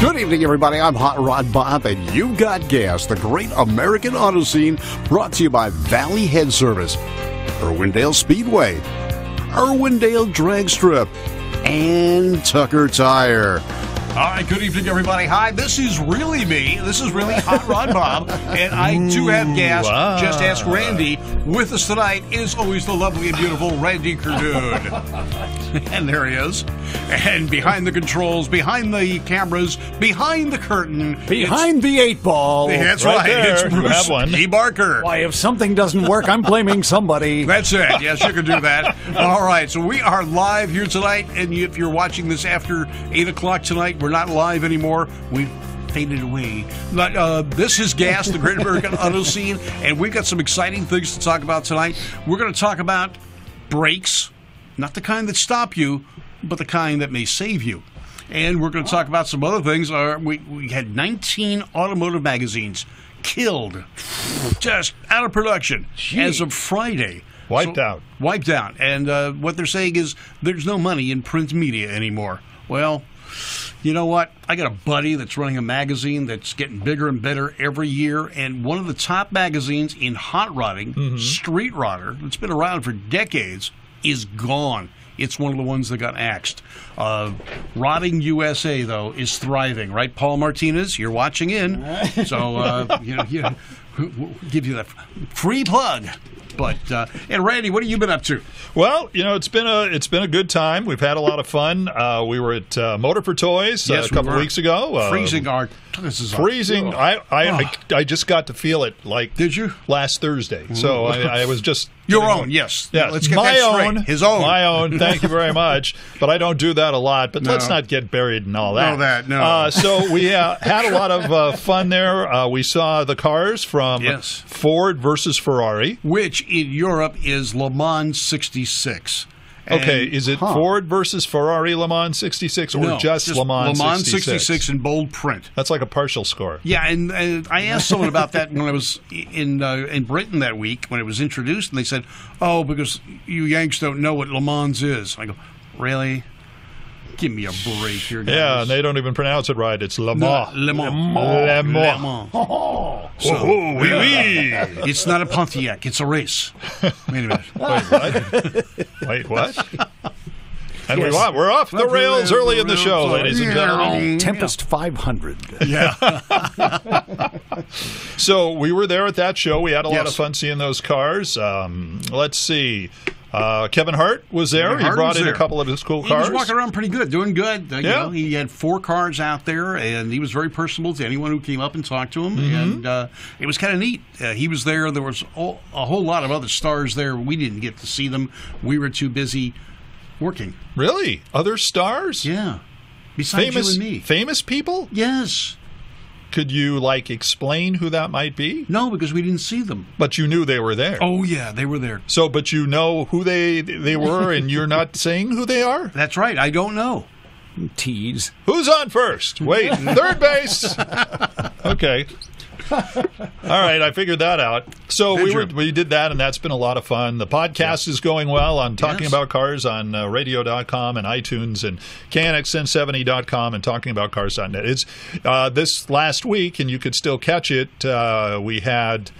Good evening, everybody. I'm Hot Rod Bob, and you got gas. The great American auto scene brought to you by Valley Head Service, Irwindale Speedway, Irwindale Drag Strip, and Tucker Tire. All right, good evening, everybody. Hi, this is really me. This is really Hot Rod Bob, and I do have gas. Wow. Just ask Randy. With us tonight is always the lovely and beautiful Randy Cardoon. and there he is. And behind the controls, behind the cameras, behind the curtain, Behind the eight ball. that's Right right. It's Bruce one. P. Barker. Why, if something doesn't work, I'm blaming somebody. That's it. Yes, you can do that. All right. So we are live here tonight, and if you're watching this after eight o'clock tonight, we're not live anymore. We faded away. But uh, this is Gas, the Great American Auto Scene, and we've got some exciting things to talk about tonight. We're going to talk about brakes, not the kind that stop you, but the kind that may save you. And we're going to talk about some other things. Uh, we, we had 19 automotive magazines killed, just out of production as of Friday. Wiped So- out. Wiped out. And uh, what they're saying is there's no money in print media anymore. Well, you know what? I got a buddy that's running a magazine that's getting bigger and better every year. And one of the top magazines in hot rodding, Street Rodder, that's been around for decades, is gone. It's one of the ones that got axed. Uh, Rodding USA, though, is thriving, right, Paul Martinez? You're watching in. So, uh, you know, you we'll give you that free plug. But, uh, and Randy, what have you been up to? Well, you know, it's been a it's been a good time. We've had a lot of fun. Uh, we were at uh, Motor for Toys uh, Yes, a couple were. weeks ago. Uh, Freezing our. This is freezing. I I, I I just got to feel it like Did you? last Thursday. So I, I was just Your own, yes. Yeah, Let's get my own, His own. my own. Thank you very much. But I don't do that a lot. But let's not get buried in all that. No, that, no. Uh, so we uh, had a lot of uh, fun there. Uh, we saw the cars from Yes. Ford versus Ferrari. which in Europe is Le Mans 66. And- Okay, is it Ford versus Ferrari Le Mans 66 or no, just, Le Mans, Le Mans 66? 66 in bold print. That's like a partial score. Yeah, and, and I asked someone about that when I was in uh, in Britain that week when it was introduced, and they said, "Oh, because you Yanks don't know what Le Mans is." I go, "Really? Give me a break here, guys." Yeah, and they don't even pronounce it right. It's Le No, Mans. Le Mans. Le Mans. Le Mans. So, Oh, oui, oui. it's not a Pontiac; it's a race. Wait a minute. Wait, what? Wait, what? And we Yes. want, we're off the Off rails rails, early the in the rails show, ladies and gentlemen. Tempest 500. Yeah. So we were there at that show. We had a lot of fun seeing those cars. Um, let's see. Uh, Kevin Hart was there. Kevin he Hart brought in there. a couple of his cool He cars. He was walking around pretty good, doing good. Uh, you Yeah. know, he had four cars out there, and he was very personable to anyone who came up and talked to him. Mm-hmm. And uh, it was kind of neat. Uh, he was there. There was all, a whole lot of other stars there. We didn't get to see them. We were too busy working. Really? Other stars? Yeah. Besides Famous, you and me. famous people? yes. Could you like explain who that might be? No, because we didn't see them. But you knew they were there. Oh yeah, they were there. So, but you know who they they were, and you're not saying who they are. That's right. I don't know. Tease. Who's on first? Wait, third base. Okay. All right, I figured that out. So Did we were we did that, and that's been a lot of fun. The podcast is going well. I'm talking Yes. about cars on uh, radio.com and iTunes and KNX1070.com and talking talkingaboutcars.net. It's uh, this last week, and you could still catch it. Uh, we had.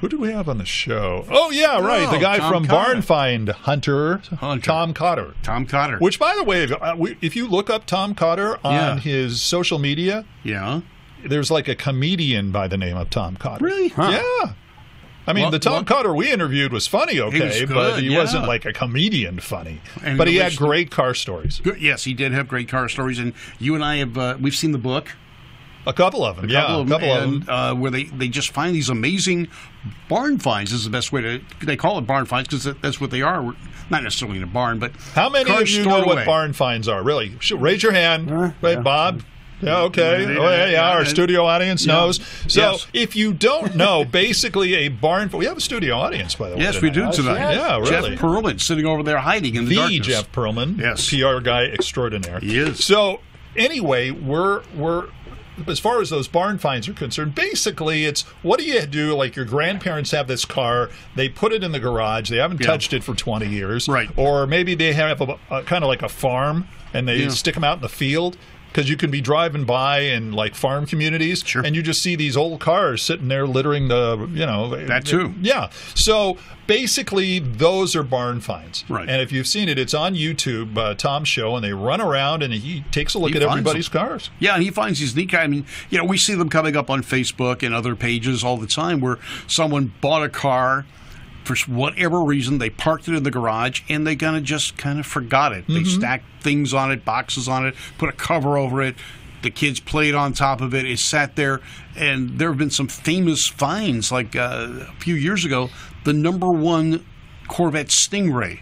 Who did we have on the show? Oh yeah, right, the Oh, guy Tom from Cotter. Barn Find Hunter, Hunter. Tom Cotter. Tom Cotter. Which, by the way, if, uh, if you look up Tom Cotter on Yeah. his social media, yeah. There's like a comedian by the name of Tom Cotter. Really? Yeah. I mean, Well- the Tom well- Cotter we interviewed was funny, okay, was but he yeah. wasn't like a comedian funny. And but he had great car stories. Good. Yes, he did have great car stories, and you and I have uh, we've seen the book. A couple of them, yeah, couple a of couple them, of them. Uh, where they, they just find these amazing barn finds. Is the best way to they call it barn finds because that's what they are. Not necessarily in a barn, but How many of you know what barn finds are? Really? Raise your hand. Uh, Wait, yeah. Bob. Yeah, okay. Oh, yeah, yeah. Our studio audience Yeah. knows. So, Yes. if you don't know, basically a barn. We have a studio audience, by the way. Yes, we do tonight. Yeah, really. Jeff Perlman sitting over there hiding in the, the darkness. Jeff Perlman, Yes. PR guy extraordinaire. He is. So anyway, we're we're as far as those barn finds are concerned, basically it's what do you do? Like your grandparents have this car, they put it in the garage, they haven't Yeah. touched it for twenty years, Right. Or maybe they have a, a kind of like a farm and they Yeah. stick them out in the field. Because you can be driving by in like farm communities, Sure. and you just see these old cars sitting there littering the, you know, That too. Yeah. So basically, those are barn finds. Right. And if you've seen it, it's on YouTube, uh, Tom's show, and they run around and he takes a look He at everybody's them. cars. Yeah, and he finds these neat. I mean, you know, we see them coming up on Facebook and other pages all the time where someone bought a car for whatever reason, they parked it in the garage and they kind of just kind of forgot it. They stacked things on it, boxes on it, put a cover over it. The kids played on top of it. It sat there, and there have been some famous finds. Like uh, a few years ago, the number one Corvette Stingray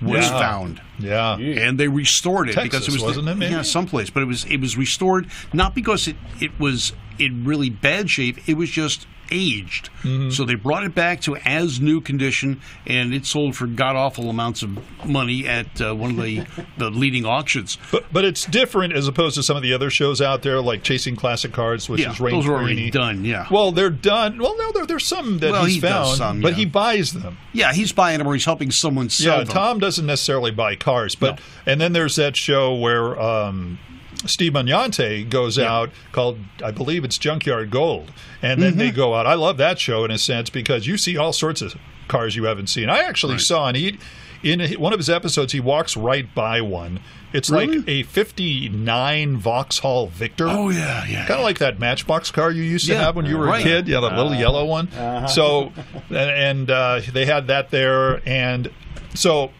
was Yeah. found Yeah. and they restored it because it was wasn't it, maybe? yeah someplace but it was it was restored not because it it was in really bad shape it was just aged Mm-hmm. so they brought it back to as new condition and it sold for god awful amounts of money at uh, one of the the leading auctions But but it's different as opposed to some of the other shows out there, like Chasing Classic Cars, which yeah is Ray those are already done yeah Well, they're done. Well, no, there, there's some that Well, he's he found, some, but he buys them. yeah he's buying them or he's helping someone sell them. Yeah, them Tom doesn't necessarily buy cars, but No. and then there's that show where um, Steve Magnante goes out called I believe it's Junkyard Gold, and then they Mm-hmm. go out. I love that show in a sense because you see all sorts of cars you haven't seen. I actually saw and he in one of his episodes he walks right by one. It's like a '59 Vauxhall Victor. oh yeah yeah Kind of like that Matchbox car you used to Yeah, have when you were right. a kid. Yeah, the little yellow one. So, and, and uh, they had that there, and so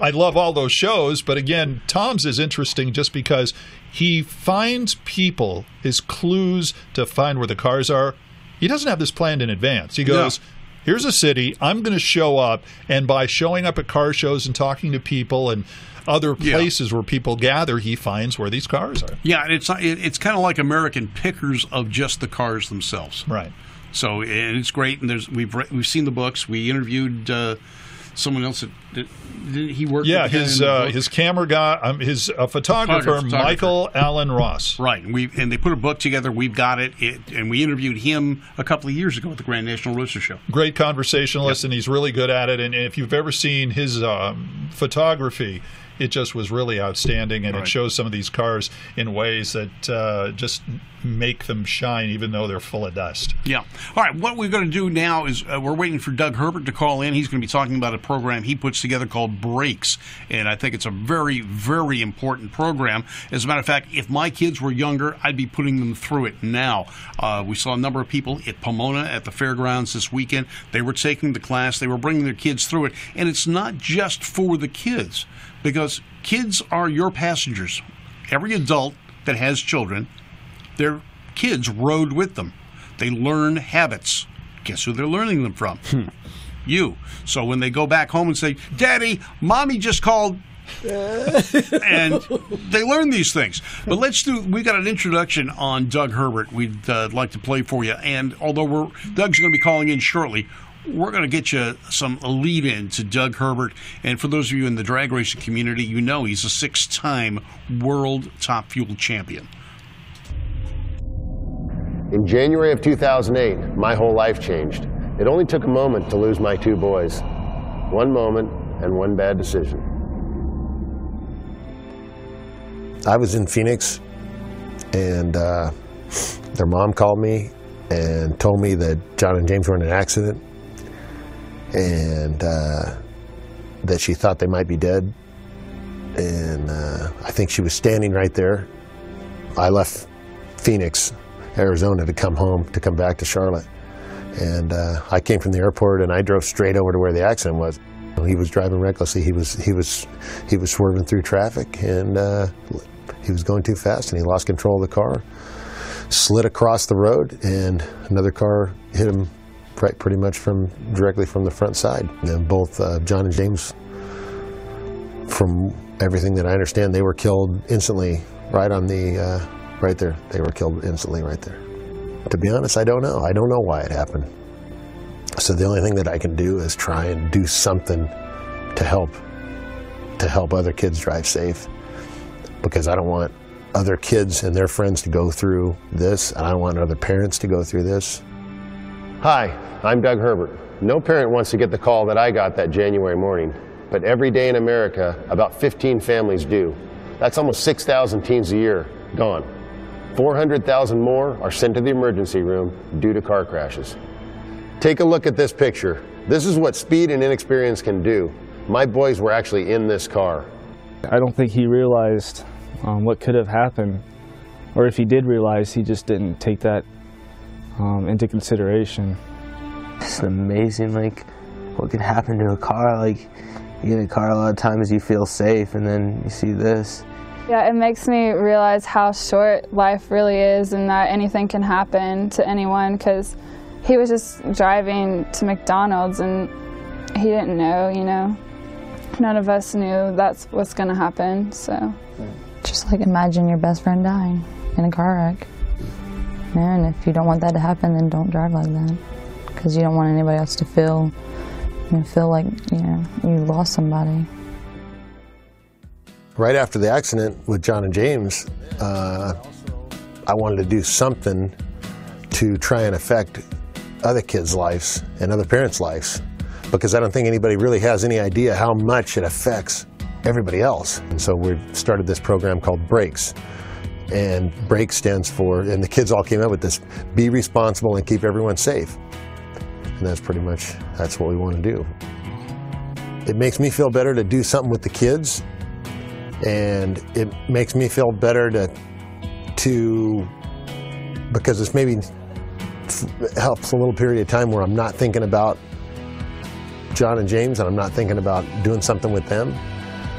I love all those shows. But again, Tom's is interesting just because he finds people his clues to find where the cars are. He doesn't have this planned in advance. He goes. Here's a city. I'm going to show up, and by showing up at car shows and talking to people and other Yeah. places where people gather, he finds where these cars are. yeah and it's it's kind of like american pickers of just the cars themselves Right. So and it's great, and there's we've re- we've seen the books. We interviewed uh, someone else that, that he worked. Yeah, his uh, his camera guy, um, his uh, photographer, Photographer, Michael Alan Ross. right, and we and they put a book together. We've got it, it, and we interviewed him a couple of years ago at the Grand National Roadster Show. Great conversationalist, and he's really good at it. And if you've ever seen his um, photography, it just was really outstanding, and it shows some of these cars in ways that uh, just make them shine, even though they're full of dust. Yeah. All right. What we're going to do now is uh, we're waiting for Doug Herbert to call in. He's going to be talking about a program he puts together called Brakes, and I think it's a very, very important program. As a matter of fact, if my kids were younger, I'd be putting them through it now. Uh, we saw a number of people at Pomona at the fairgrounds this weekend. They were taking the class. They were bringing their kids through it, and it's not just for the kids because kids are your passengers. Every adult that has children their kids rode with them. They learn habits. Guess who they're learning them from? You. So when they go back home and say, Daddy, mommy just called. and they learn these things. But let's do. We got an introduction on Doug Herbert. We'd uh, like to play for you. And although we're Doug's going to be calling in shortly, we're going to get you some lead in to Doug Herbert. And for those of you in the drag racing community, you know he's a six-time world top fuel champion. In January of 2008, my whole life changed. It only took a moment to lose my two boys. One moment and one bad decision. I was in Phoenix, and uh, their mom called me and told me that John and James were in an accident and uh, that she thought they might be dead. And uh, I think she was standing right there. I left Phoenix, Arizona to come home, to come back to Charlotte. And uh, I came from the airport and I drove straight over to where the accident was. He was driving recklessly. He was he was he was swerving through traffic and uh, he was going too fast and he lost control of the car, slid across the road, and another car hit him pretty much from directly from the front side. And both uh, John and James, from everything that I understand, they were killed instantly right on the uh, right there. They were killed instantly right there. To be honest, I don't know. I don't know why it happened. So the only thing that I can do is try and do something to help to help other kids drive safe because I don't want other kids and their friends to go through this and I don't want other parents to go through this. Hi, I'm Doug Herbert. No parent wants to get the call that I got that January morning, but every day in America, about 15 families do. That's almost 6,000 teens a year. gone. 400,000 more are sent to the emergency room due to car crashes. Take a look at this picture. This is what speed and inexperience can do. My boys were actually in this car. I don't think he realized um, what could have happened, or if he did realize, he just didn't take that um, into consideration. It's amazing, like what can happen to a car. Like you get in a car, a lot of times you feel safe, and then you see this. Yeah, it makes me realize how short life really is and that anything can happen to anyone because he was just driving to McDonald's and he didn't know, you know. None of us knew that's what's going to happen, so. Just like imagine your best friend dying in a car wreck. And if you don't want that to happen, then don't drive like that. Because you don't want anybody else to feel, you know, feel like, you know, you lost somebody. Right after the accident with John and James, uh, I wanted to do something to try and affect other kids' lives and other parents' lives because I don't think anybody really has any idea how much it affects everybody else. And so we started this program called Brakes. And BRAKE stands for, and the kids all came up with this, be responsible and keep everyone safe. And that's pretty much, that's what we want to do. It makes me feel better to do something with the kids. And it makes me feel better to, to because it's maybe helps a little period of time where I'm not thinking about John and James and I'm not thinking about doing something with them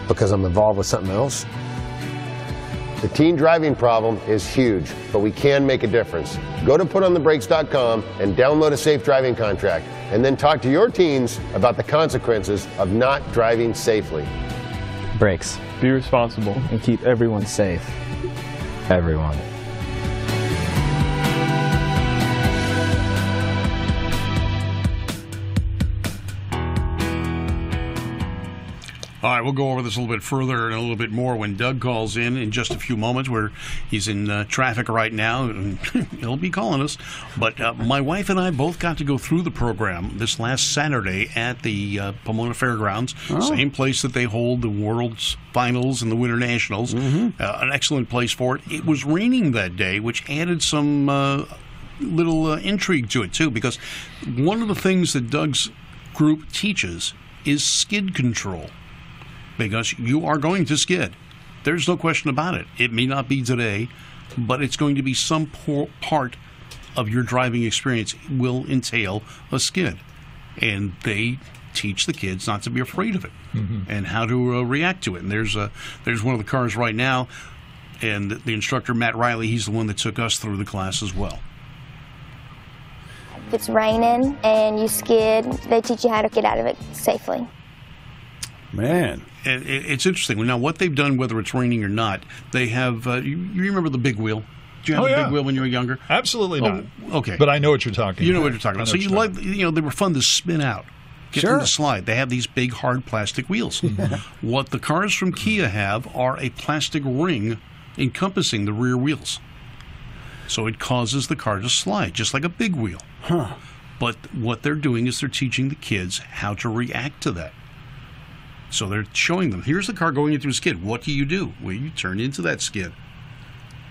because I'm involved with something else. The teen driving problem is huge, but we can make a difference. Go to putonthebrakes.com and download a safe driving contract, and then talk to your teens about the consequences of not driving safely. Brakes. Be responsible. And keep everyone safe. Everyone. All right, we'll go over this a little bit further and a little bit more when Doug calls in in just a few moments. Where he's in uh, traffic right now, and he'll be calling us. But uh, my wife and I both got to go through the program this last Saturday at the uh, Pomona Fairgrounds, oh. same place that they hold the World's Finals and the Winter Nationals. Mm-hmm. an excellent place for it. It was raining that day, which added some uh, little uh, intrigue to it too, because one of the things that Doug's group teaches is skid control because you are going to skid. There's no question about it. It may not be today, but it's going to be some part of your driving experience will entail a skid. And they teach the kids not to be afraid of it mm-hmm. and how to uh, react to it. And there's a there's one of the cars right now, and the, the instructor Matt Riley, he's the one that took us through the class as well. If it's raining and you skid, they teach you how to get out of it safely. Man, it's interesting. Now, what they've done, whether it's raining or not, they have. Uh, you, you, remember the big wheel? Did you have oh, a yeah. big wheel when you were younger? Absolutely oh, not. Okay, but I know what you're talking. You know about. what you're talking about. So you like, you know, they were fun to spin out. Get sure. them to slide. They have these big hard plastic wheels. what the cars from Kia have are a plastic ring encompassing the rear wheels. So it causes the car to slide, just like a big wheel. Huh. But what they're doing is they're teaching the kids how to react to that. So they're showing them here's the car going into a skid. What do you do? Well, you turn into that skid,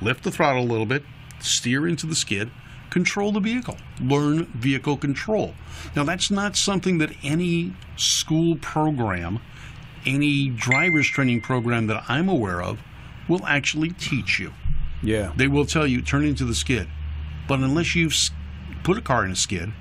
lift the throttle a little bit, steer into the skid, control the vehicle, learn vehicle control. Now, that's not something that any school program, any driver's training program that I'm aware of, will actually teach you. Yeah. They will tell you turn into the skid. But unless you've put a car in a skid,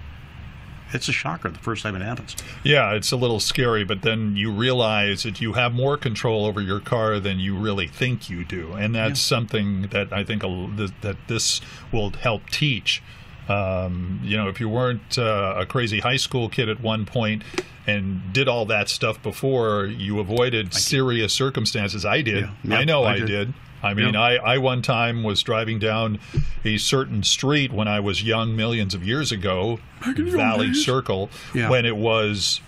it's a shocker the first time it happens. Yeah, it's a little scary, but then you realize that you have more control over your car than you really think you do, and that's yeah. something that I think that this will help teach. Um, you know, if you weren't uh, a crazy high school kid at one point and did all that stuff before, you avoided serious circumstances. I did. Yeah. I know I, I did. did. I mean, I, I one time was driving down a certain street when I was young, millions of years ago, Valley Circle, yeah. when it was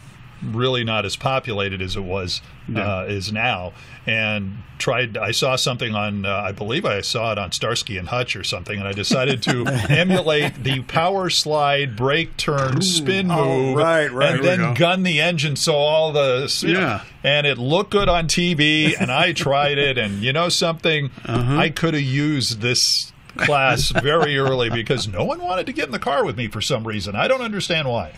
really not as populated as it was uh, is now. And tried. I saw something on. Uh, I believe I saw it on Starsky and Hutch or something, and I decided to emulate the power slide, brake turn, spin Oh, move, right, right. and then go. gun the engine so all the Yeah. and it looked good on TV, and I tried it, and you know something, Uh-huh. I could have used this class very early because no one wanted to get in the car with me for some reason. I don't understand why.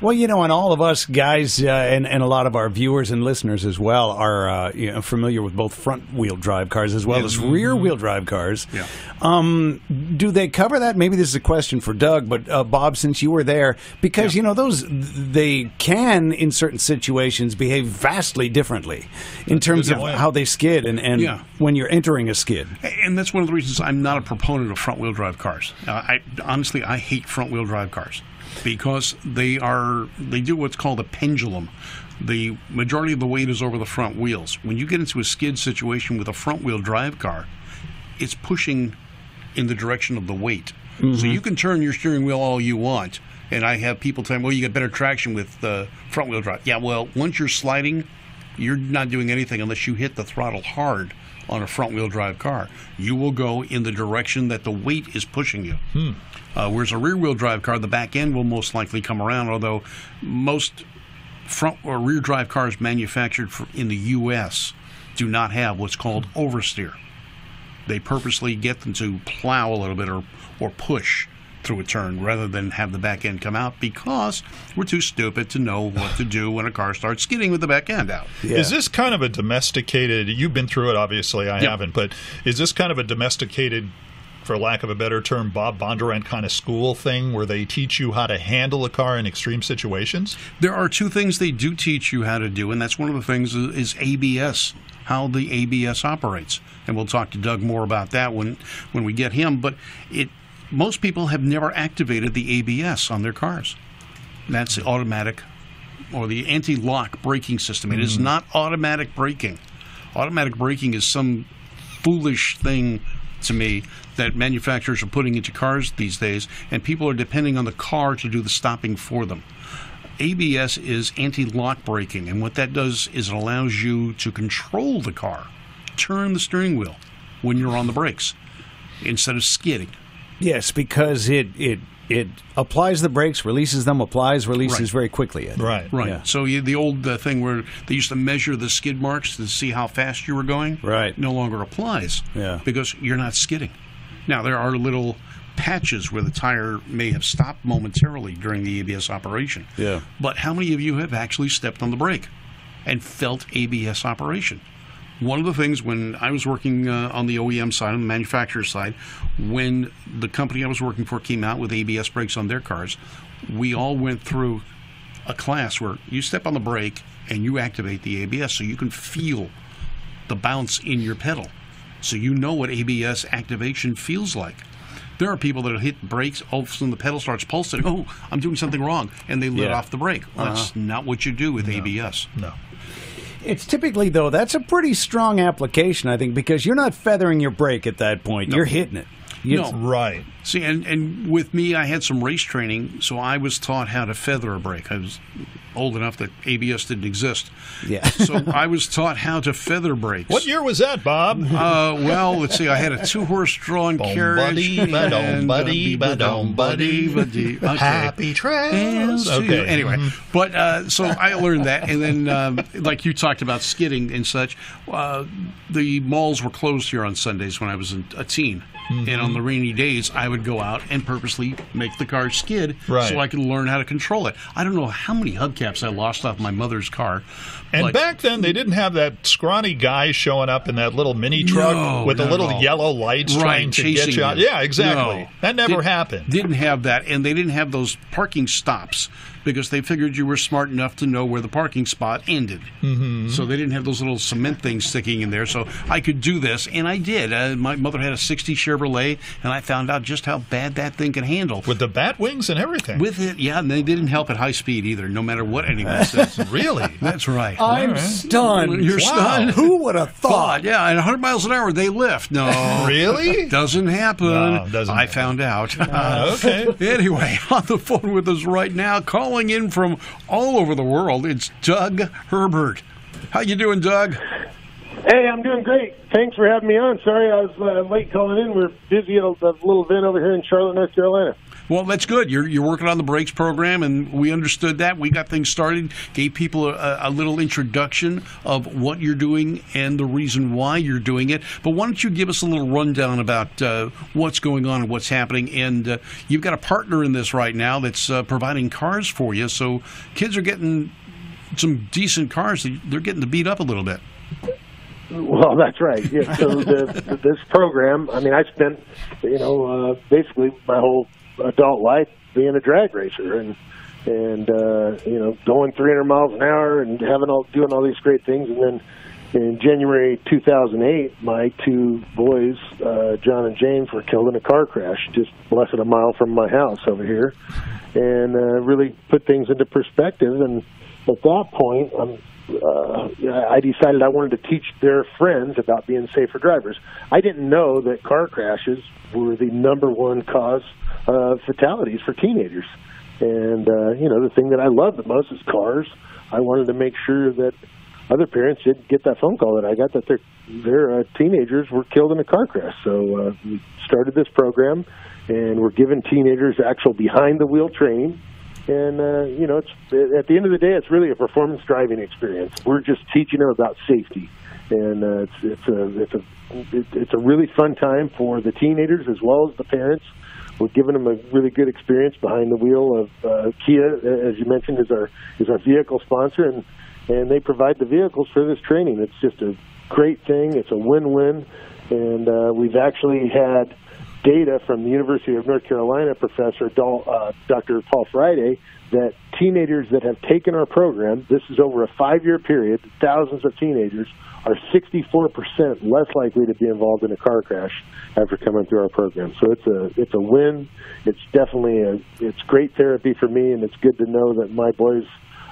Well, you know, and all of us guys, uh, and, and a lot of our viewers and listeners as well, are uh, you know, familiar with both front wheel drive cars as well as rear wheel drive cars. Yeah. Um, do they cover that? Maybe this is a question for Doug, but uh, Bob, since you were there, because you know those they can in certain situations behave vastly differently in terms of how they skid and, and Yeah. when you're entering a skid. And that's one of the reasons I'm not a proponent of front wheel drive cars. Uh, I honestly I hate front wheel drive cars because they are they do what's called a pendulum. The majority of the weight is over the front wheels. When you get into a skid situation with a front wheel drive car, it's pushing in the direction of the weight. So you can turn your steering wheel all you want. And I have people tell me, well, you get better traction with uh, front wheel drive. Yeah, well, once you're sliding, you're not doing anything unless you hit the throttle hard on a front wheel drive car. You will go in the direction that the weight is pushing you. Uh, whereas a rear wheel drive car, the back end will most likely come around, although most front or rear drive cars manufactured for, in the U.S. do not have what's called oversteer. They purposely get them to plow a little bit or, or push through a turn rather than have the back end come out because we're too stupid to know what to do when a car starts skidding with the back end out. Is this kind of a domesticated? You've been through it, obviously. I Yeah. haven't, but is this kind of a domesticated, for lack of a better term, Bob Bondurant kind of school thing where they teach you how to handle a car in extreme situations? There are two things they do teach you how to do, and that's one of the things is, is ABS, how the ABS operates. And we'll talk to Doug more about that when when we get him. But it most people have never activated the ABS on their cars. That's the automatic or the anti-lock braking system. It is mm-hmm. not automatic braking. Automatic braking is some foolish thing to me that manufacturers are putting into cars these days, and people are depending on the car to do the stopping for them. ABS is anti lock braking, and what that does is it allows you to control the car, turn the steering wheel when you're on the brakes instead of skidding. Yes, because it it it applies the brakes, releases them, applies, releases Right. very quickly. Right. Right. Yeah. So you, the old uh, thing where they used to measure the skid marks to see how fast you were going, Right. no longer applies. Yeah. Because you're not skidding. Now there are little patches where the tire may have stopped momentarily during the ABS operation. Yeah. But how many of you have actually stepped on the brake and felt ABS operation? One of the things when I was working uh, on the OEM side, on the manufacturer side, when the company I was working for came out with ABS brakes on their cars, we all went through a class where you step on the brake and you activate the ABS so you can feel the bounce in your pedal. So you know what ABS activation feels like. There are people that hit brakes, all of a sudden the pedal starts pulsing. Oh, I'm doing something wrong. And they let Yeah. off the brake. Well, That's not what you do with ABS. No. It's typically though that's a pretty strong application, I think, because you're not feathering your brake at that point. You're hitting it. You- No. Right. See, and, and with me, I had some race training, so I was taught how to feather a brake. I was old enough that ABS didn't exist. Yeah. So I was taught how to feather brakes. What year was that, Bob? Uh, well, let's see. I had a two-horse-drawn carriage. buddy, ba-dum, and, buddy, buddy. buddy. Okay. Happy trails. to you. Okay. Anyway, but uh, so I learned that, and then um, like you talked about skidding and such, uh, the malls were closed here on Sundays when I was a teen. And on the rainy days, I would go out and purposely make the car skid Right. so I could learn how to control it. I don't know how many hubcaps I lost off my mother's car. And but- back then, they didn't have that scrawny guy showing up in that little mini truck No, with the little yellow lights right, trying to get you out. Yeah, exactly. No. That never Did- happened. Didn't have that, and they didn't have those parking stops because they figured you were smart enough to know where the parking spot ended. Mm-hmm. So they didn't have those little cement things sticking in there. So I could do this, and I did. Uh, my mother had a '60 Chevrolet, and I found out just how bad that thing can handle. With the bat wings and everything. With it, yeah, and they didn't help at high speed either, no matter what anyone says. really? That's right. I'm stunned. You're stunned. Who would have thought? Thought, yeah, and 100 miles an hour they lift. No, Really? doesn't happen. No, doesn't I happen. found out. Uh, okay. anyway, on the phone with us right now, calling calling in from all over the world. It's Doug Herbert. How you doing, Doug? Hey, I'm doing great. Thanks for having me on. Sorry I was uh, late calling in. We're busy at a, little event over here in Charlotte, North Carolina. Well, that's good. You're you're working on the brakes program, and we understood that. We got things started, gave people a, a little introduction of what you're doing and the reason why you're doing it. But why don't you give us a little rundown about uh, what's going on and what's happening? And uh, you've got a partner in this right now that's uh, providing cars for you, so kids are getting some decent cars. They're getting to beat up a little bit. Well, that's right. Yeah. So the, this program, I mean, I spent, you know, uh, basically my whole adult life being a drag racer and and uh, you know going 300 miles an hour and having all doing all these great things. And then in January 2008, my two boys, uh, John and James, were killed in a car crash just less than a mile from my house over here, and uh, really put things into perspective. And at that point, I'm uh, I decided I wanted to teach their friends about being safer drivers. I didn't know that car crashes were the number one cause of fatalities for teenagers. And uh, you know, the thing that I love the most is cars. I wanted to make sure that other parents didn't get that phone call that I got that their their uh, teenagers were killed in a car crash. So uh, we started this program, and we're giving teenagers actual behind the wheel training and uh, you know, it's at the end of the day, it's really a performance driving experience. We're just teaching them about safety, and uh, it's it's a it's a it's a really fun time for the teenagers as well as the parents. We're giving them a really good experience behind the wheel of uh, Kia, as you mentioned, is our is our vehicle sponsor, and and they provide the vehicles for this training. It's just a great thing. It's a win-win, and uh, we've actually had data from the University of North Carolina professor uh, Dr. Paul Friday that teenagers that have taken our program, this is over a five-year period, thousands of teenagers are 64% less likely to be involved in a car crash after coming through our program. So it's a it's a win. It's definitely a it's great therapy for me, and it's good to know that my boys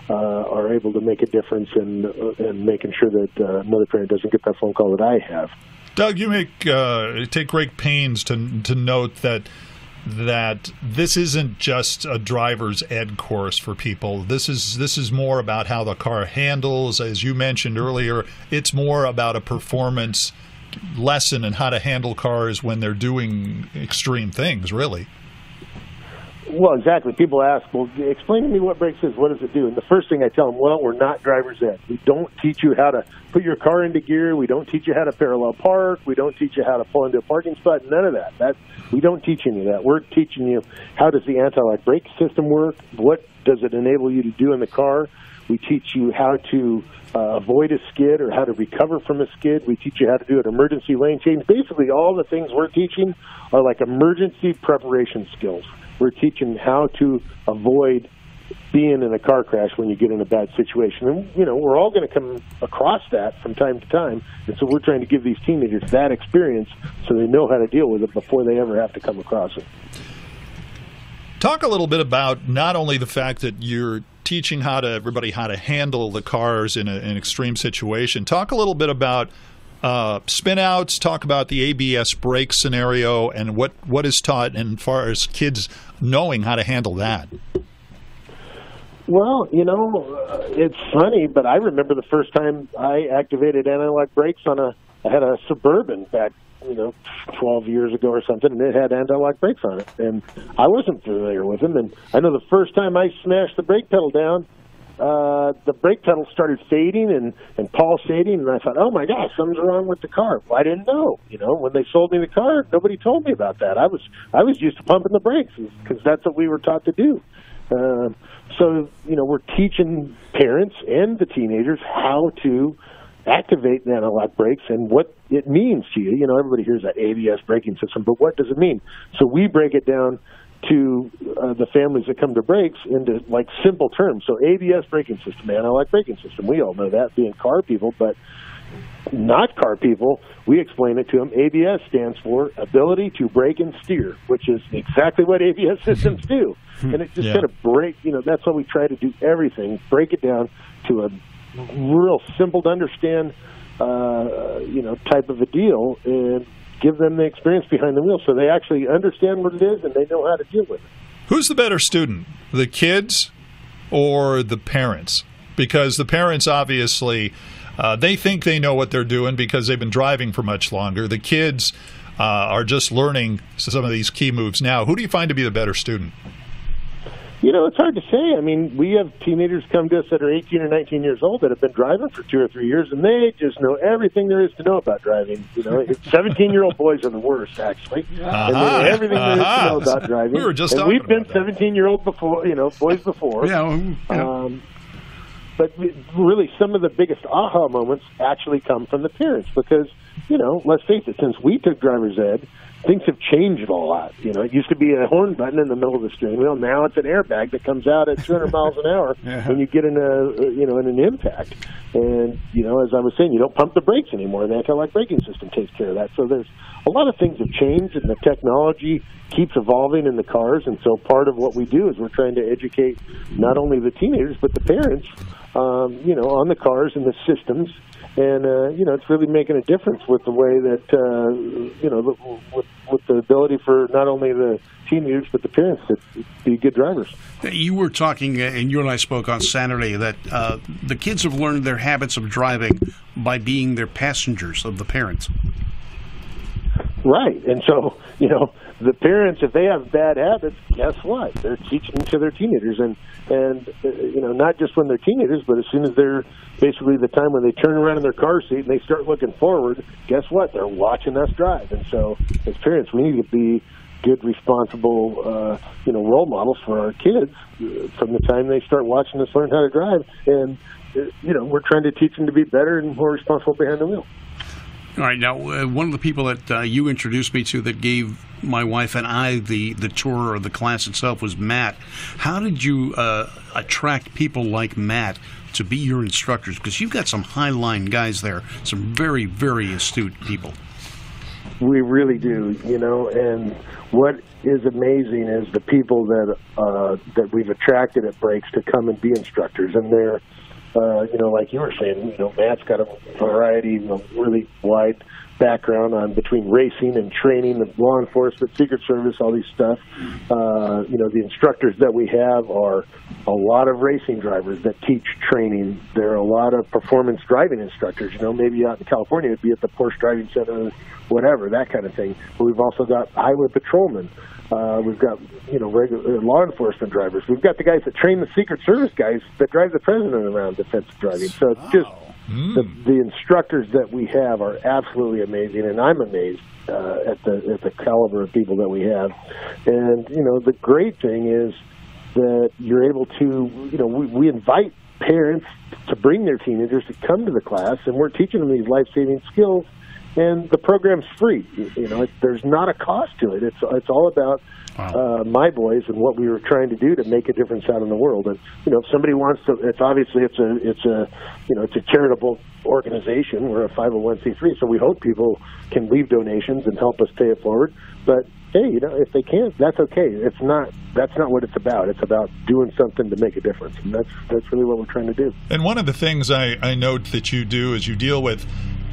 uh, are able to make a difference in in making sure that uh, another parent doesn't get that phone call that I have. Doug, you make uh, take great pains to to note that that this isn't just a driver's ed course for people. This is this is more about how the car handles, as you mentioned earlier. It's more about a performance lesson and how to handle cars when they're doing extreme things. Really. Well, exactly. People ask, well, explain to me what brakes is. What does it do? And the first thing I tell them, well, we're not driver's ed. We don't teach you how to put your car into gear. We don't teach you how to parallel park. We don't teach you how to pull into a parking spot. None of that. That we don't teach any of that. We're teaching you how does the anti-lock brake system work? What does it enable you to do in the car? We teach you how to uh, avoid a skid or how to recover from a skid. We teach you how to do an emergency lane change. Basically, all the things we're teaching are like emergency preparation skills. We're teaching how to avoid being in a car crash when you get in a bad situation. And, you know, we're all going to come across that from time to time. And so we're trying to give these teenagers that experience so they know how to deal with it before they ever have to come across it. Talk a little bit about not only the fact that you're teaching how to everybody how to handle the cars in, a, an extreme situation. Talk a little bit about uh, spinouts. Talk about the ABS brake scenario and what what is taught, and far as kids knowing how to handle that. Well, you know, uh, it's funny, but I remember the first time I activated anti-lock brakes on a. I had a suburban back, you know, 12 years ago or something, and it had anti-lock brakes on it, and I wasn't familiar with them. And I know the first time I smashed the brake pedal down, uh, the brake pedal started fading and, and pulsating, and I thought, oh my gosh, something's wrong with the car. Well, I didn't know. You know, when they sold me the car, nobody told me about that. I was I was used to pumping the brakes because that's what we were taught to do. Uh, so, you know, we're teaching parents and the teenagers how to activate anti-lock brakes and what it means to you. You know, everybody hears that ABS braking system, but what does it mean? So we break it down to uh, the families that come to brakes into like simple terms. So ABS braking system, anti-lock braking system. We all know that being car people, but not car people, we explain it to them. ABS stands for ability to brake and steer, which is exactly what ABS systems do. Hmm. And it just yeah. kind of break, you know, that's why we try to do everything, break it down to a real simple to understand, uh, you know, type of a deal. And give them the experience behind the wheel so they actually understand what it is and they know how to deal with it. Who's the better student, the kids or the parents? Because the parents obviously uh, they think they know what they're doing because they've been driving for much longer. The kids uh, are just learning some of these key moves now. Who do you find to be the better student? You know, it's hard to say. I mean, we have teenagers come to us that are 18 or 19 years old that have been driving for two or three years, and they just know everything there is to know about driving. You know, 17 year old boys are the worst, actually. Uh-huh. And they know everything there is to know Uh-huh. about driving. We were just and we've been 17 year old before, you know, boys before. Yeah, Um, but really, some of the biggest aha moments actually come from the parents because, you know, let's face it, since we took driver's ed, things have changed a lot. You know, it used to be a horn button in the middle of the steering wheel. Now it's an airbag that comes out at 200 miles an hour Yeah. when you get in a, you know, in an impact. And you know, as I was saying, you don't pump the brakes anymore. The anti-lock braking system takes care of that. So there's a lot of things have changed, and the technology keeps evolving in the cars. And so part of what we do is we're trying to educate not only the teenagers but the parents, um, you know, on the cars and the systems. And uh, you know, it's really making a difference with the way that uh, you know, with, with the ability for not only the teenagers but the parents to be good drivers. You were talking, uh, and you and I spoke on Saturday, that uh, the kids have learned their habits of driving by being their passengers of the parents. Right. And so, you know, the parents, if they have bad habits, guess what? They're teaching to their teenagers. And, and uh, you know, not just when they're teenagers, but as soon as they're basically the time when they turn around in their car seat and they start looking forward, guess what? They're watching us drive. And so, as parents, we need to be good, responsible, uh, you know, role models for our kids uh, from the time they start watching us learn how to drive. And, uh, you know, we're trying to teach them to be better and more responsible behind the wheel. All right, now uh, one of the people that uh, you introduced me to that gave my wife and I the the tour of the class itself was Matt. How did you uh, attract people like Matt to be your instructors? Because you've got some high line guys there, some very very astute people. We really do, you know. And what is amazing is the people that uh, that we've attracted at Brakes to come and be instructors, and they're, uh, you know, like you were saying, you know, Matt's got a variety, a really wide background on between racing and training, the law enforcement, Secret Service, all these stuff. Uh, you know, the instructors that we have are a lot of racing drivers that teach training. There are a lot of performance driving instructors. You know, maybe out in California it'd be at the Porsche Driving Center, whatever, that kind of thing. But we've also got highway patrolmen. Uh, we've got you know regular law enforcement drivers. We've got the guys that train the Secret Service guys that drive the president around defensive driving. So it's just the, the instructors that we have are absolutely amazing, and I'm amazed uh, at the at the caliber of people that we have. And you know, the great thing is that you're able to, you know, we, we invite parents to bring their teenagers to come to the class, and we're teaching them these life saving skills. And the program's free. You- You know, it, there's not a cost to it. It's it's all about uh, my boys and what we were trying to do to make a difference out in the world. And you know, if somebody wants to, it's obviously it's a it's a you know it's a charitable organization. We're a 501c3, so we hope people can leave donations and help us pay it forward. But hey, you know, if they can't, that's okay. It's not that's not what it's about. It's about doing something to make a difference, and that's that's really what we're trying to do. And one of the things I, I note that you do is you deal with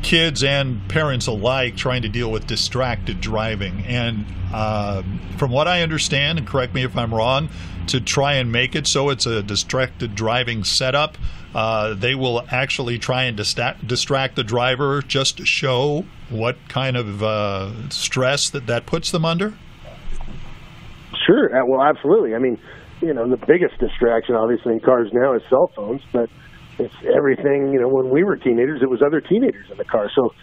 kids and parents alike trying to deal with distracted driving. And uh, from what I understand, and correct me if I'm wrong, to try and make it so it's a distracted driving setup, uh, they will actually try and distract the driver just to show what kind of uh, stress that that puts them under. Sure. uh, Well, absolutely. I mean, you know, the biggest distraction, obviously, in cars now is cell phones, but it's everything. You know, when we were teenagers, it was other teenagers in the car. So,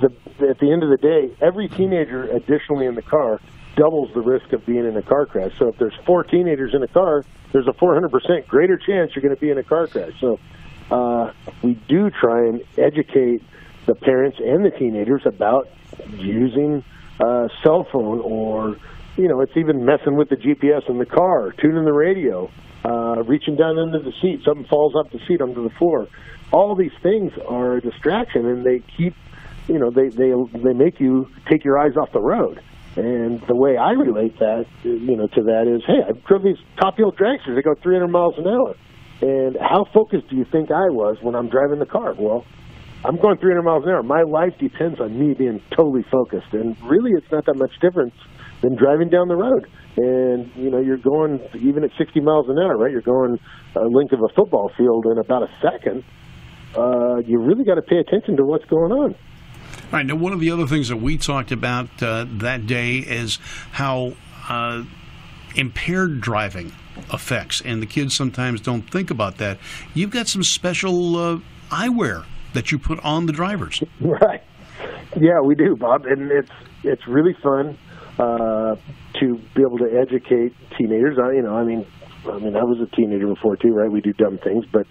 the, at the end of the day, every teenager additionally in the car doubles the risk of being in a car crash. So, if there's four teenagers in a car, there's a 400% greater chance you're going to be in a car crash. So, uh, we do try and educate the parents and the teenagers about using uh, cell phone or you know it's even messing with the GPS in the car, tuning the radio, uh, reaching down under the seat, something falls off the seat onto the floor. All these things are a distraction, and they keep you know they they they make you take your eyes off the road. And the way I relate that, you know, to that is, hey, I drove these top fuel dragsters. They go 300 miles an hour. And how focused do you think I was when I'm driving the car? Well, I'm going 300 miles an hour. My life depends on me being totally focused, and really, it's not that much difference than driving down the road. And you know, you're going even at 60 miles an hour, right? You're going a length of a football field in about a second. Uh, you really got to pay attention to what's going on. All right. Now, one of the other things that we talked about uh, that day is how uh, impaired driving affects, and the kids sometimes don't think about that. You've got some special uh, eyewear that you put on the drivers. Right. Yeah, we do, Bob, and it's it's really fun uh, to be able to educate teenagers. I, you know, I mean, I mean, I was a teenager before too, right? We do dumb things, but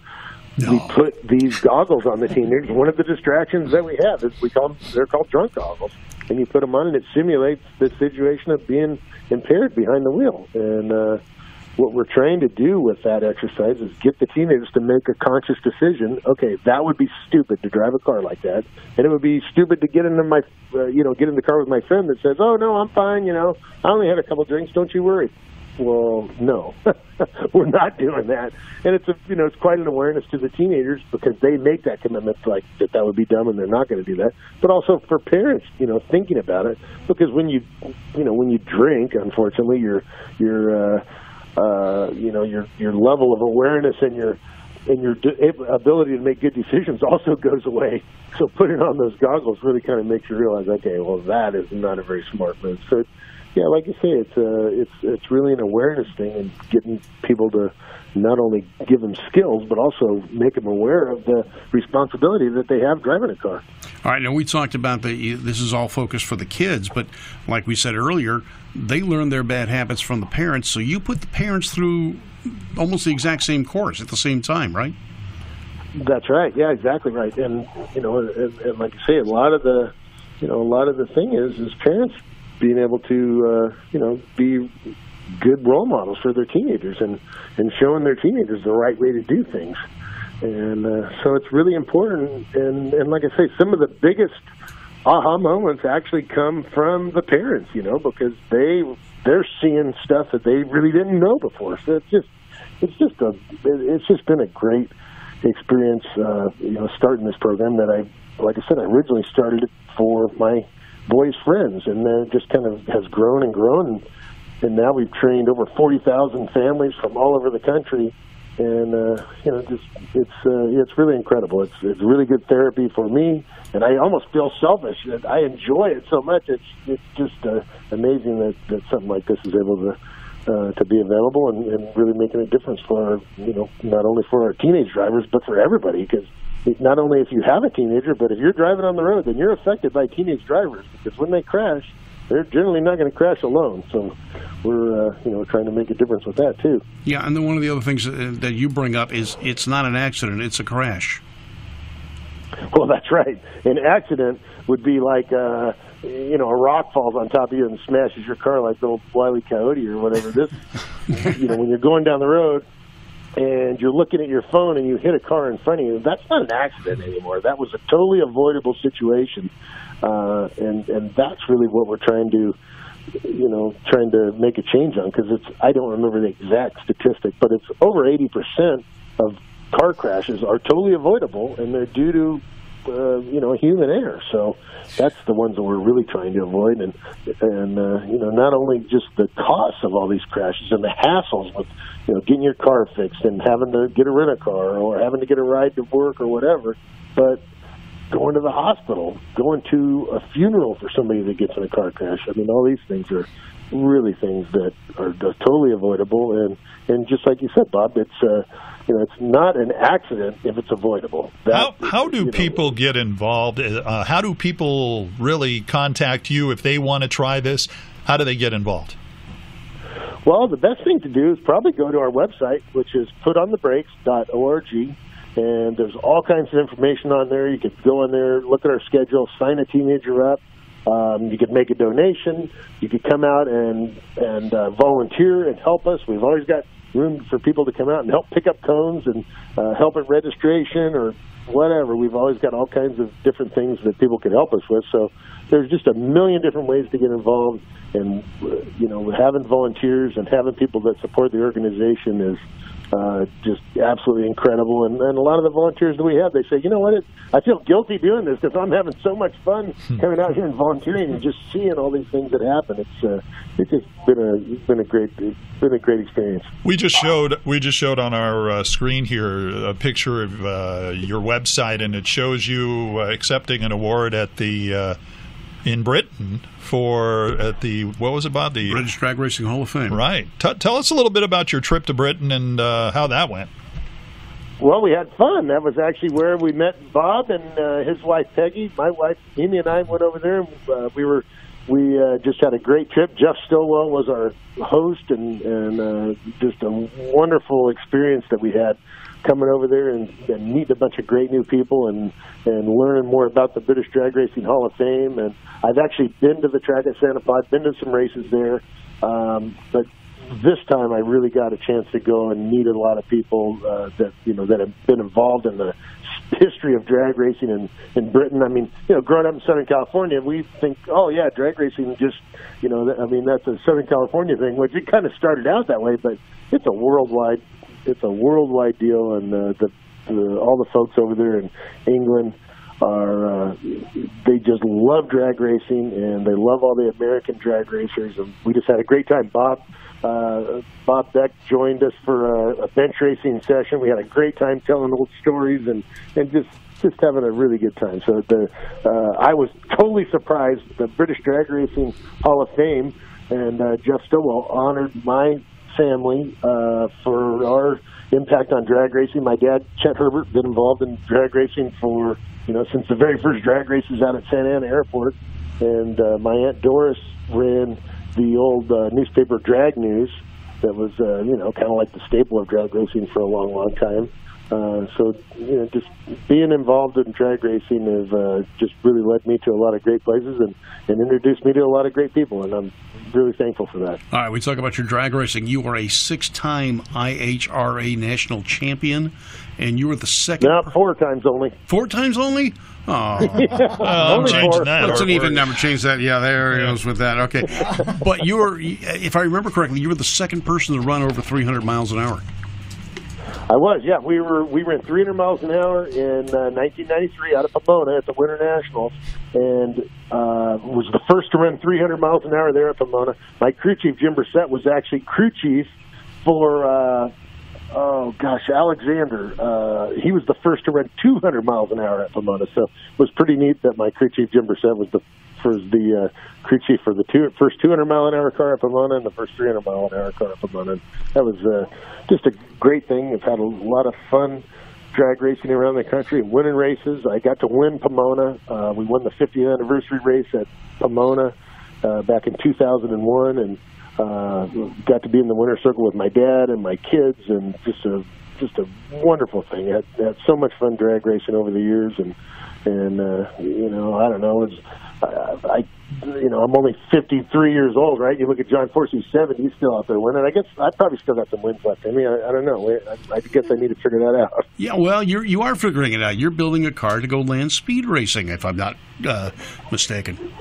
we put these goggles on the teenagers. One of the distractions that we have is we call them, they're called drunk goggles, and you put them on, and it simulates the situation of being impaired behind the wheel. And uh, what we're trying to do with that exercise is get the teenagers to make a conscious decision. Okay, that would be stupid to drive a car like that, and it would be stupid to get into my, uh, you know, get in the car with my friend that says, "Oh no, I'm fine. You know, I only had a couple drinks. Don't you worry." Well, no, we're not doing that, and it's a you know it's quite an awareness to the teenagers because they make that commitment like that that would be dumb and they're not going to do that. But also for parents, you know, thinking about it because when you you know when you drink, unfortunately, your your uh, uh, you know your your level of awareness and your and your ability to make good decisions also goes away. So putting on those goggles really kind of makes you realize, okay, well that is not a very smart move. So yeah, like you say, it's uh, it's it's really an awareness thing and getting people to not only give them skills but also make them aware of the responsibility that they have driving a car. All right, now we talked about that this is all focused for the kids, but like we said earlier, they learn their bad habits from the parents. So you put the parents through almost the exact same course at the same time, right? That's right. Yeah, exactly right. And you know, and, and like I say, a lot of the, you know, a lot of the thing is is parents being able to, uh, you know, be good role models for their teenagers and and showing their teenagers the right way to do things. And uh, so it's really important. And and like I say, some of the biggest aha moments actually come from the parents, you know, because they they're seeing stuff that they really didn't know before. So it's just it's just a it's just been a great experience, uh, you know, starting this program that I like I said, I originally started it for my boys' friends, and then it just kind of has grown and grown, and, and now we've trained over forty thousand families from all over the country, and uh, you know, just it's uh, it's really incredible. It's it's really good therapy for me, and I almost feel selfish that I enjoy it so much. It's it's just uh, amazing that that something like this is able to. Uh, to be available and, and really making a difference for our, you know, not only for our teenage drivers, but for everybody. Because not only if you have a teenager, but if you're driving on the road, then you're affected by teenage drivers because when they crash, they're generally not going to crash alone. So we're uh, you know trying to make a difference with that too. Yeah, and then one of the other things that you bring up is it's not an accident; it's a crash. Well, that's right. An accident would be like uh, you know a rock falls on top of you and smashes your car like the old Wile E. Coyote or whatever. This you know when you're going down the road and you're looking at your phone and you hit a car in front of you, that's not an accident anymore. That was a totally avoidable situation, uh, and and that's really what we're trying to, you know, trying to make a change on because it's I don't remember the exact statistic, but it's over eighty percent of car crashes are totally avoidable, and they're due to uh, you know human error. So that's the ones that we're really trying to avoid, and and uh, you know not only just the costs of all these crashes and the hassles with you know getting your car fixed and having to get a rent a car or having to get a ride to work or whatever, but going to the hospital, going to a funeral for somebody that gets in a car crash. I mean, all these things are really things that are totally avoidable, and and just like you said, Bob, it's. Uh, you know, it's not an accident if it's avoidable. That, how how do people know, get involved? Uh, how do people really contact you if they want to try this? How do they get involved? Well, the best thing to do is probably go to our website, which is putonthebrakes.org, and there's all kinds of information on there. You could go in there, look at our schedule, sign a teenager up. Um, you could make a donation. You could come out and and uh, volunteer and help us. We've always got room for people to come out and help pick up cones and uh, help at registration or whatever. We've always got all kinds of different things that people can help us with. So there's just a million different ways to get involved, and uh, you know, having volunteers and having people that support the organization is uh, just absolutely incredible. And, and a lot of the volunteers that we have, they say, you know what, it, I feel guilty doing this because I'm having so much fun coming out here and volunteering and just seeing all these things that happen. It's uh, it's just been a it's been a great it's been a great experience. We just showed we just showed on our uh, screen here a picture of uh, your website, and it shows you uh, accepting an award at the uh, in Britain for at the what was it Bob the British Drag Racing Hall of Fame. Right. T- tell us a little bit about your trip to Britain and uh, how that went. Well, we had fun. That was actually where we met Bob and uh, his wife Peggy. My wife Amy and I went over there. And, uh, we were we uh, just had a great trip. Jeff Stillwell was our host, and and uh, just a wonderful experience that we had coming over there and, and meeting a bunch of great new people and and learning more about the British Drag Racing Hall of Fame. And I've actually been to the track at Santa Pod, been to some races there, um, but this time I really got a chance to go and meet a lot of people uh, that you know that have been involved in the history of drag racing in in Britain. I mean, you know, growing up in Southern California, we think, oh yeah, drag racing just you know, I mean that's a Southern California thing, which it kind of started out that way, but it's a worldwide it's a worldwide deal, and uh, the, the all the folks over there in England are uh, they just love drag racing and they love all the American drag racers and we just had a great time. Bob uh, Bob Beck joined us for a, a bench racing session. We had a great time telling old stories and and just just having a really good time. So the uh, I was totally surprised. The British Drag Racing Hall of Fame and uh, Jeff Stillwell honored my family uh, for our impact on drag racing. My dad, Chet Herbert, been involved in drag racing for you know since the very first drag races out at Santa Ana Airport, and uh, my aunt Doris ran the old uh, newspaper Drag News that was uh, you know kind of like the staple of drag racing for a long, long time. Uh, so you know, just being involved in drag racing has uh, just really led me to a lot of great places and, and introduced me to a lot of great people, and I'm really thankful for that. All right, we talk about your drag racing. You are a six-time IHRA national champion, and you were the second. No, four times only. Four times only. Oh, I'm changing four. that. That's an even number. Change that. Yeah, there he goes with that. Okay, but you were, if I remember correctly, you were the second person to run over 300 miles an hour. I was, yeah. We were we ran 300 miles an hour in uh, 1993 out of Pomona at the Winter Nationals, and uh, was the first to run 300 miles an hour there at Pomona. My crew chief Jim Brissett was actually crew chief for uh, oh gosh Alexander. Uh, he was the first to run 200 miles an hour at Pomona, so it was pretty neat that my crew chief Jim Brissett was the was the uh, crew chief for the two, first 200 mile an hour car at Pomona and the first 300 mile an hour car at Pomona. That was uh, just a great thing. I've had a lot of fun drag racing around the country and winning races. I got to win Pomona. Uh, we won the 50th anniversary race at Pomona uh, back in 2001 and uh, got to be in the winner's circle with my dad and my kids and just a just a wonderful thing. I had, had so much fun drag racing over the years and and uh, you know I don't know it's I, I you know I'm only 53 years old right you look at John Force who's 70 he's still out there winning I guess I probably still got some wins left in me I, I don't know I, I guess I need to figure that out Yeah, well, you're you are figuring it out. You're building a car to go land speed racing, if I'm not uh, mistaken.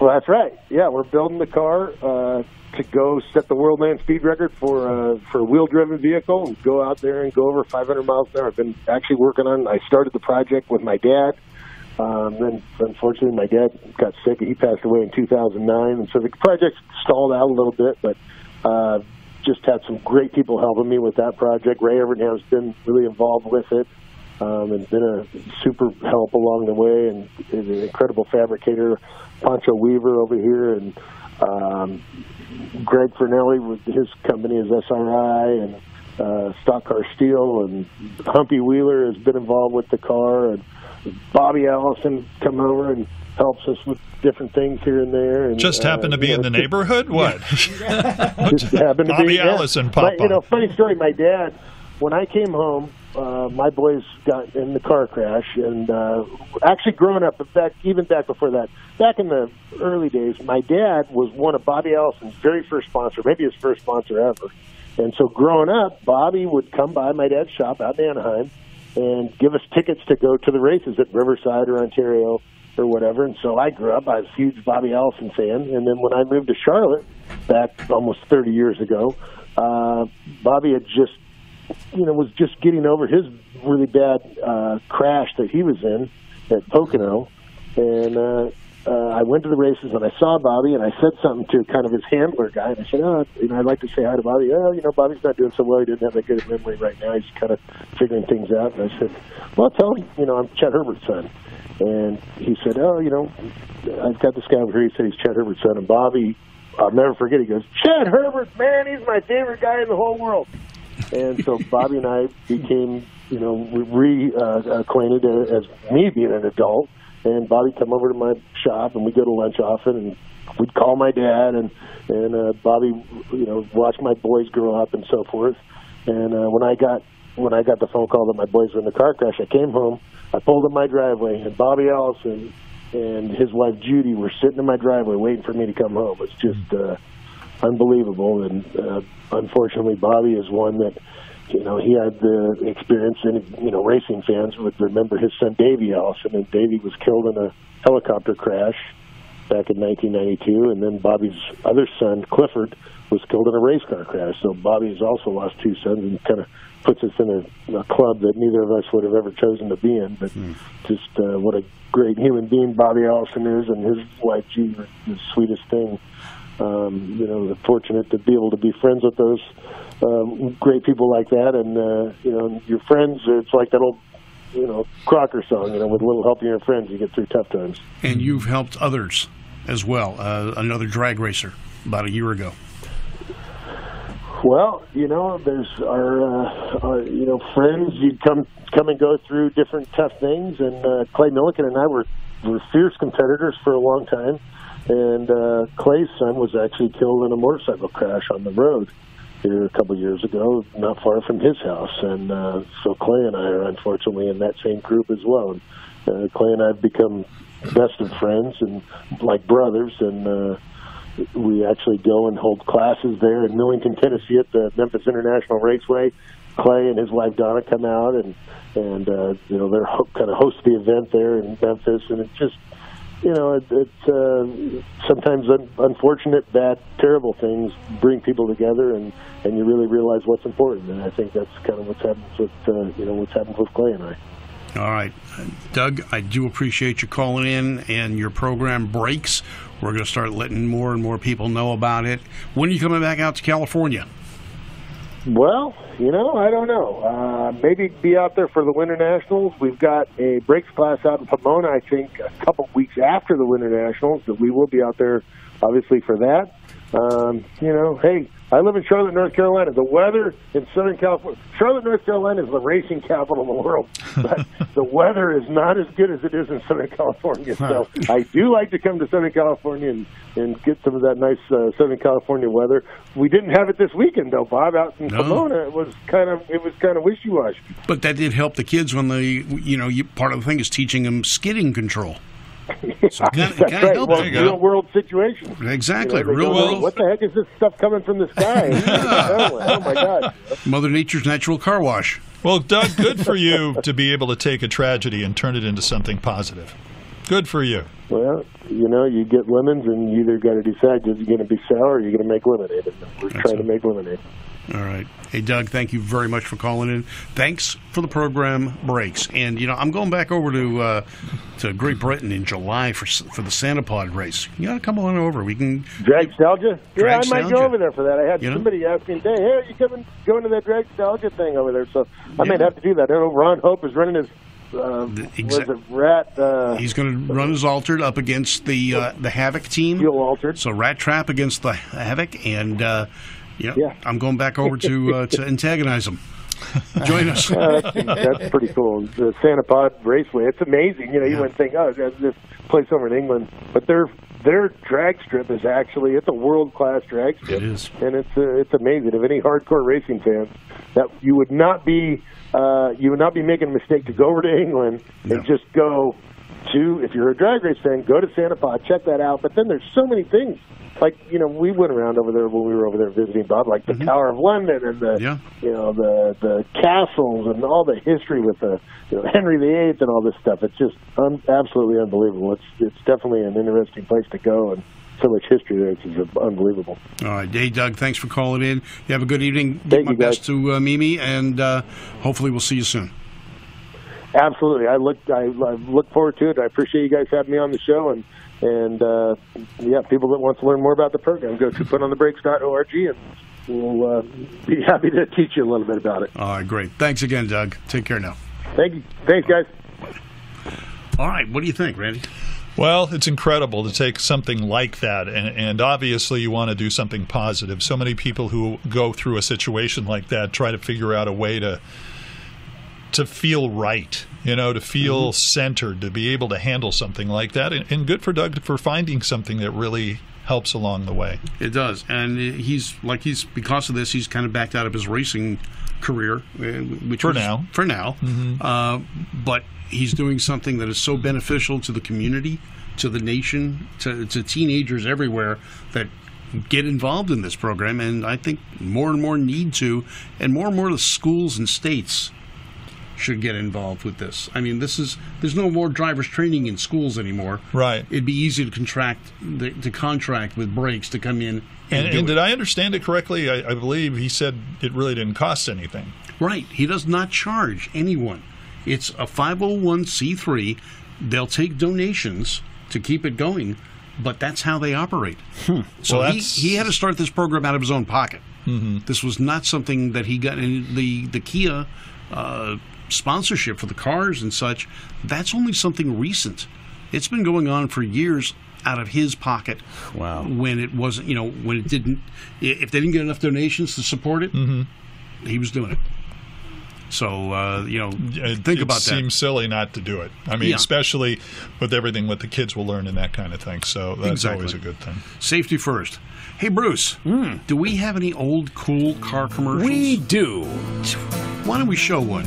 well that's right yeah we're building the car uh, to go set the world land speed record for uh, for a wheel driven vehicle and go out there and go over 500 miles an hour I've been actually working on I started the project with my dad Um, then, unfortunately, my dad got sick. He passed away in 2009, and so the project stalled out a little bit. But uh, just had some great people helping me with that project. Ray Evernham's been really involved with it, um, and been a super help along the way, and is an incredible fabricator. Pancho Weaver over here, and um, Greg Fernelli with his company is SRI, and uh, Stock Car Steel, and Humpy Wheeler has been involved with the car, and Bobby Allison come over and helps us with different things here and there. And, Just happened to be you in know, the neighborhood? What? just happened to Bobby be, yeah. Allison My- pop You know, funny story. My dad, when I came home, uh, my boys got in the car crash, and uh, actually growing up, back even back before that, back in the early days, my dad was one of Bobby Allison's very first sponsor, maybe his first sponsor ever. And so growing up, Bobby would come by my dad's shop out in Anaheim and give us tickets to go to the races at Riverside or Ontario or whatever. And so I grew up, I was a huge Bobby Allison fan. And then when I moved to Charlotte back almost 30 years ago, uh, Bobby had just you know, was just getting over his really bad uh, crash that he was in at Pocono, and uh, uh, I went to the races and I saw Bobby and I said something to kind of his handler guy and I said, oh, you know, I'd like to say hi to Bobby. Oh, you know, Bobby's not doing so well. He didn't have a good memory right now. He's kind of figuring things out. And I said, well, tell him, you know, I'm Chet Herbert's son. And he said, oh, you know, I've got this guy over here. He said he's Chet Herbert's son. And Bobby, I'll never forget. He goes, Chet Herbert, man, he's my favorite guy in the whole world. And so Bobby and I became, you know, reacquainted uh, as me being an adult. And Bobby come over to my shop and we go to lunch often and we'd call my dad and and uh, Bobby you know watch my boys grow up and so forth. And uh, when I got when I got the phone call that my boys were in the car crash I came home I pulled in my driveway and Bobby Allison and his wife Judy were sitting in my driveway waiting for me to come home. It's just uh unbelievable and uh, unfortunately Bobby is one that you know, he had the experience, and you know, racing fans would remember his son Davey Allison, and Davey was killed in a helicopter crash back in 1992, and then Bobby's other son Clifford was killed in a race car crash. So Bobby has also lost two sons, and kind of puts us in a, a club that neither of us would have ever chosen to be in. But mm. just uh, what a great human being Bobby Allison is, and his wife G, the sweetest thing. Um, you know, fortunate to be able to be friends with those um, great people like that, and uh, you know, your friends. It's like that old, you know, Cocker song. You know, with a little help from your friends, you get through tough times. And you've helped others as well. Uh, another drag racer about a year ago. Well, you know, there's our, uh, our you know friends. You come come and go through different tough things, and uh, Clay Millican and I were were fierce competitors for a long time. And uh, Clay's son was actually killed in a motorcycle crash on the road here a couple of years ago, not far from his house. And uh, so Clay and I are unfortunately in that same group as well. And, uh, Clay and I have become best of friends and like brothers. And uh, we actually go and hold classes there in Millington, Tennessee, at the Memphis International Raceway. Clay and his wife Donna come out and and uh, you know they're ho- kind of host the event there in Memphis, and it's just you know, it, it's uh, sometimes un- unfortunate, that terrible things bring people together, and and you really realize what's important. And I think that's kind of what's happened with uh, you know what's happened with Clay and I. All right, Doug, I do appreciate you calling in, and your program Brakes. We're going to start letting more and more people know about it. When are you coming back out to California? Well, you know, I don't know. Uh, maybe be out there for the Winter Nationals. We've got a brakes class out in Pomona, I think, a couple weeks after the Winter Nationals, that we will be out there, obviously, for that. Um, you know, hey, I live in Charlotte, North Carolina. The weather in Southern California, Charlotte, North Carolina is the racing capital of the world, but the weather is not as good as it is in Southern California. So I do like to come to Southern California and, and get some of that nice uh, Southern California weather. We didn't have it this weekend though, Bob. Out in no. Pomona, it was kind of it was kind of wishy washy. But that did help the kids when they, you know, you, part of the thing is teaching them skidding control. So That's right. Well, real world situation. Exactly. You know, real world. What the heck is this stuff coming from the sky? oh, my God. Mother Nature's natural car wash. Well, Doug, good for you to be able to take a tragedy and turn it into something positive. Good for you. Well, you know, you get lemons, and you either got to decide is it going to be sour or you're going to make lemonade. And we're That's trying to make lemonade. All right. Hey, Doug, thank you very much for calling in. Thanks for the program Brakes. And, you know, I'm going back over to uh, to Great Britain in July for for the Santa Pod race. You got to come on over. We can. Drag Nostalgia? Yeah, I might go over there for that. I had you somebody know? asking, hey, hey, are you coming, going to that Drag Nostalgia thing over there? So I yeah. might have to do that. I know Ron Hope is running his uh, it Rat? Uh, He's going to run his altered up against the uh, the Havoc team. Fuel altered. So Rat Trap against the Havoc, and uh, Yep. Yeah. I'm going back over to uh, to antagonize them. Join us. uh, that's, that's, pretty cool. The Santa Pod Raceway. It's amazing. You know, you yeah. wouldn't think, oh, this place over in England, but their their drag strip is actually it's a world class drag strip. It is, and it's uh, it's amazing. If any hardcore racing fans, that you would not be uh, you would not be making a mistake to go over to England no. and just go to if you're a drag race fan, go to Santa Pod, check that out. But then there's so many things like you know we went around over there when we were over there visiting Bob, like the mm-hmm. Tower of London and the yeah. you know the the castles and all the history with the you know Henry VIII and all this stuff. It's just un- absolutely unbelievable. It's it's definitely an interesting place to go and so much history there. It's just unbelievable. All right, hey Doug, thanks for calling in. You have a good evening. Thank my you, guys. best to uh, Mimi, and uh, hopefully we'll see you soon. Absolutely, I look I, I look forward to it. I appreciate you guys having me on the show, and and uh, yeah, people that want to learn more about the program, go to putonthebrakes.org, and we'll uh, be happy to teach you a little bit about it. All right, great. Thanks again, Doug. Take care now. Thank you, thanks, guys. All right, what do you think, Randy? Well, it's incredible to take something like that, and, and obviously you want to do something positive. So many people who go through a situation like that try to figure out a way to to feel right, you know, to feel centered, to be able to handle something like that. And, and good for Doug for finding something that really helps along the way. It does, and he's like he's because of this, he's kind of backed out of his racing career, uh, which For was- now. For now, uh, but he's doing something that is so beneficial to the community, to the nation, to, to teenagers everywhere that get involved in this program, and I think more and more need to, and more and more the schools and states should get involved with this. I mean, this is there's no more drivers training in schools anymore. Right. It'd be easy to contract the, to contract with brakes to come in and, And, and did I understand it correctly? I, I believe he said it really didn't cost anything. Right. He does not charge anyone. It's a 501c3. They'll take donations to keep it going, but that's how they operate. So Well, he, he had to start this program out of his own pocket. Mhm. This was not something that he got in the the Kia uh, sponsorship for the cars and such. That's only something recent. It's been going on for years out of his pocket. Wow. When it wasn't, you know, when it didn't, if they didn't get enough donations to support it, Mm-hmm. he was doing it. So uh, you know, It, think it about that. seems silly not to do it. I mean, Yeah. especially with everything what the kids will learn and that kind of thing. So that's Exactly. always a good thing. Safety first. Hey Bruce, do we have any old cool car commercials? We do. Why don't we show one?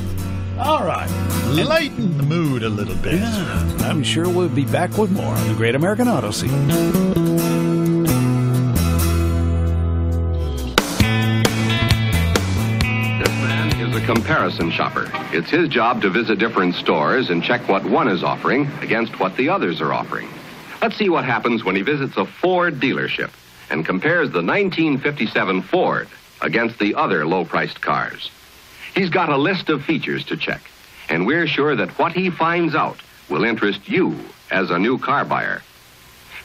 All right. Lighten the mood a little bit. Yeah, I'm sure we'll be back with more on the Great American Auto Scene. This man is a comparison shopper. It's his job to visit different stores and check what one is offering against what the others are offering. Let's see what happens when he visits a Ford dealership and compares the 1957 Ford against the other low priced cars. He's got a list of features to check, and we're sure that what he finds out will interest you as a new car buyer.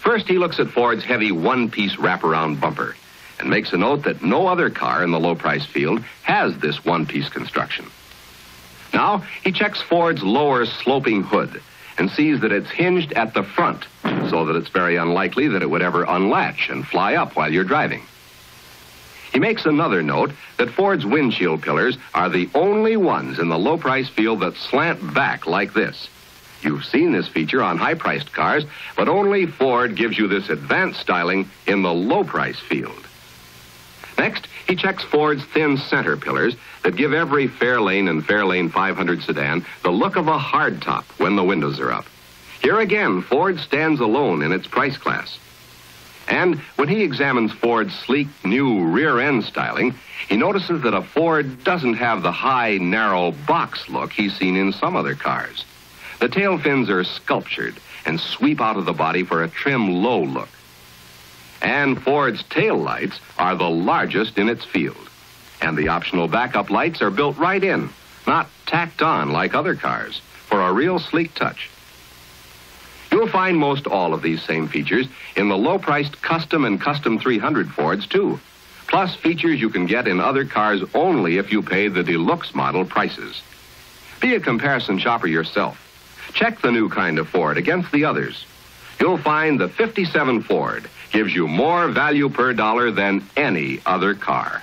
First, he looks at Ford's heavy one piece wraparound bumper and makes a note that no other car in the low price field has this one piece construction. Now, he checks Ford's lower sloping hood and sees that it's hinged at the front so that it's very unlikely that it would ever unlatch and fly up while you're driving. He makes another note that Ford's windshield pillars are the only ones in the low price field that slant back like this. You've seen this feature on high priced cars, but only Ford gives you this advanced styling in the low price field. Next, he checks Ford's thin center pillars that give every Fairlane and Fairlane 500 sedan the look of a hardtop when the windows are up. Here again, Ford stands alone in its price class. And when he examines Ford's sleek new rear end styling, he notices that a Ford doesn't have the high, narrow box look he's seen in some other cars. The tail fins are sculptured and sweep out of the body for a trim, low look. And Ford's tail lights are the largest in its field. And the optional backup lights are built right in, not tacked on like other cars, for a real sleek touch. You'll find most all of these same features in the low priced Custom and Custom 300 Fords, too. Plus features you can get in other cars only if you pay the deluxe model prices. Be a comparison shopper yourself. Check the new kind of Ford against the others. You'll find the 57 Ford gives you more value per dollar than any other car.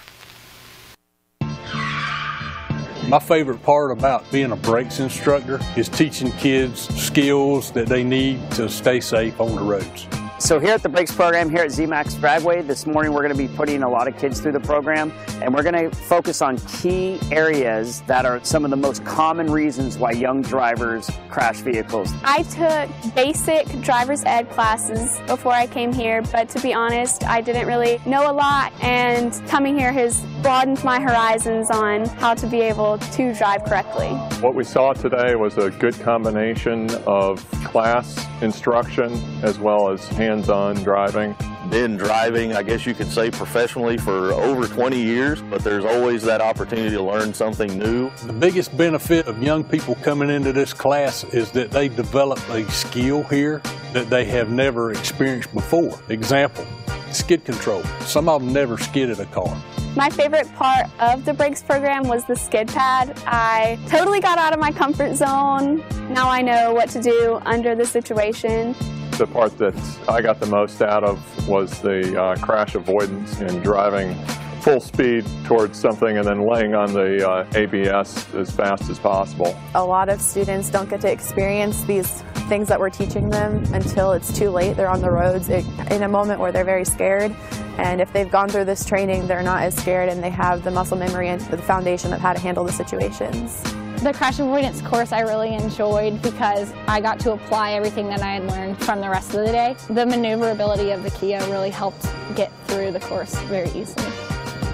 My favorite part about being a brakes instructor is teaching kids skills that they need to stay safe on the roads. So here at the Brakes program here at ZMAX Dragway, this morning we're going to be putting a lot of kids through the program and we're going to focus on key areas that are some of the most common reasons why young drivers crash vehicles. I took basic driver's ed classes before I came here, but to be honest, I didn't really know a lot, and coming here has broadened my horizons on how to be able to drive correctly. What we saw today was a good combination of class instruction as well as hands-on driving. been driving, I guess you could say professionally for over 20 years, but there's always that opportunity to learn something new. The biggest benefit of young people coming into this class is that they develop a skill here that they have never experienced before. Example, skid control. Some of them never skidded a car. My favorite part of the brakes program was the skid pad. I totally got out of my comfort zone. Now I know what to do under the situation. The part that I got the most out of was the uh, crash avoidance and driving full speed towards something and then laying on the uh, ABS as fast as possible. A lot of students don't get to experience these things that we're teaching them until it's too late. They're on the roads it, in a moment where they're very scared. And if they've gone through this training, they're not as scared and they have the muscle memory and the foundation of how to handle the situations. The crash avoidance course I really enjoyed because I got to apply everything that I had learned from the rest of the day. The maneuverability of the Kia really helped get through the course very easily.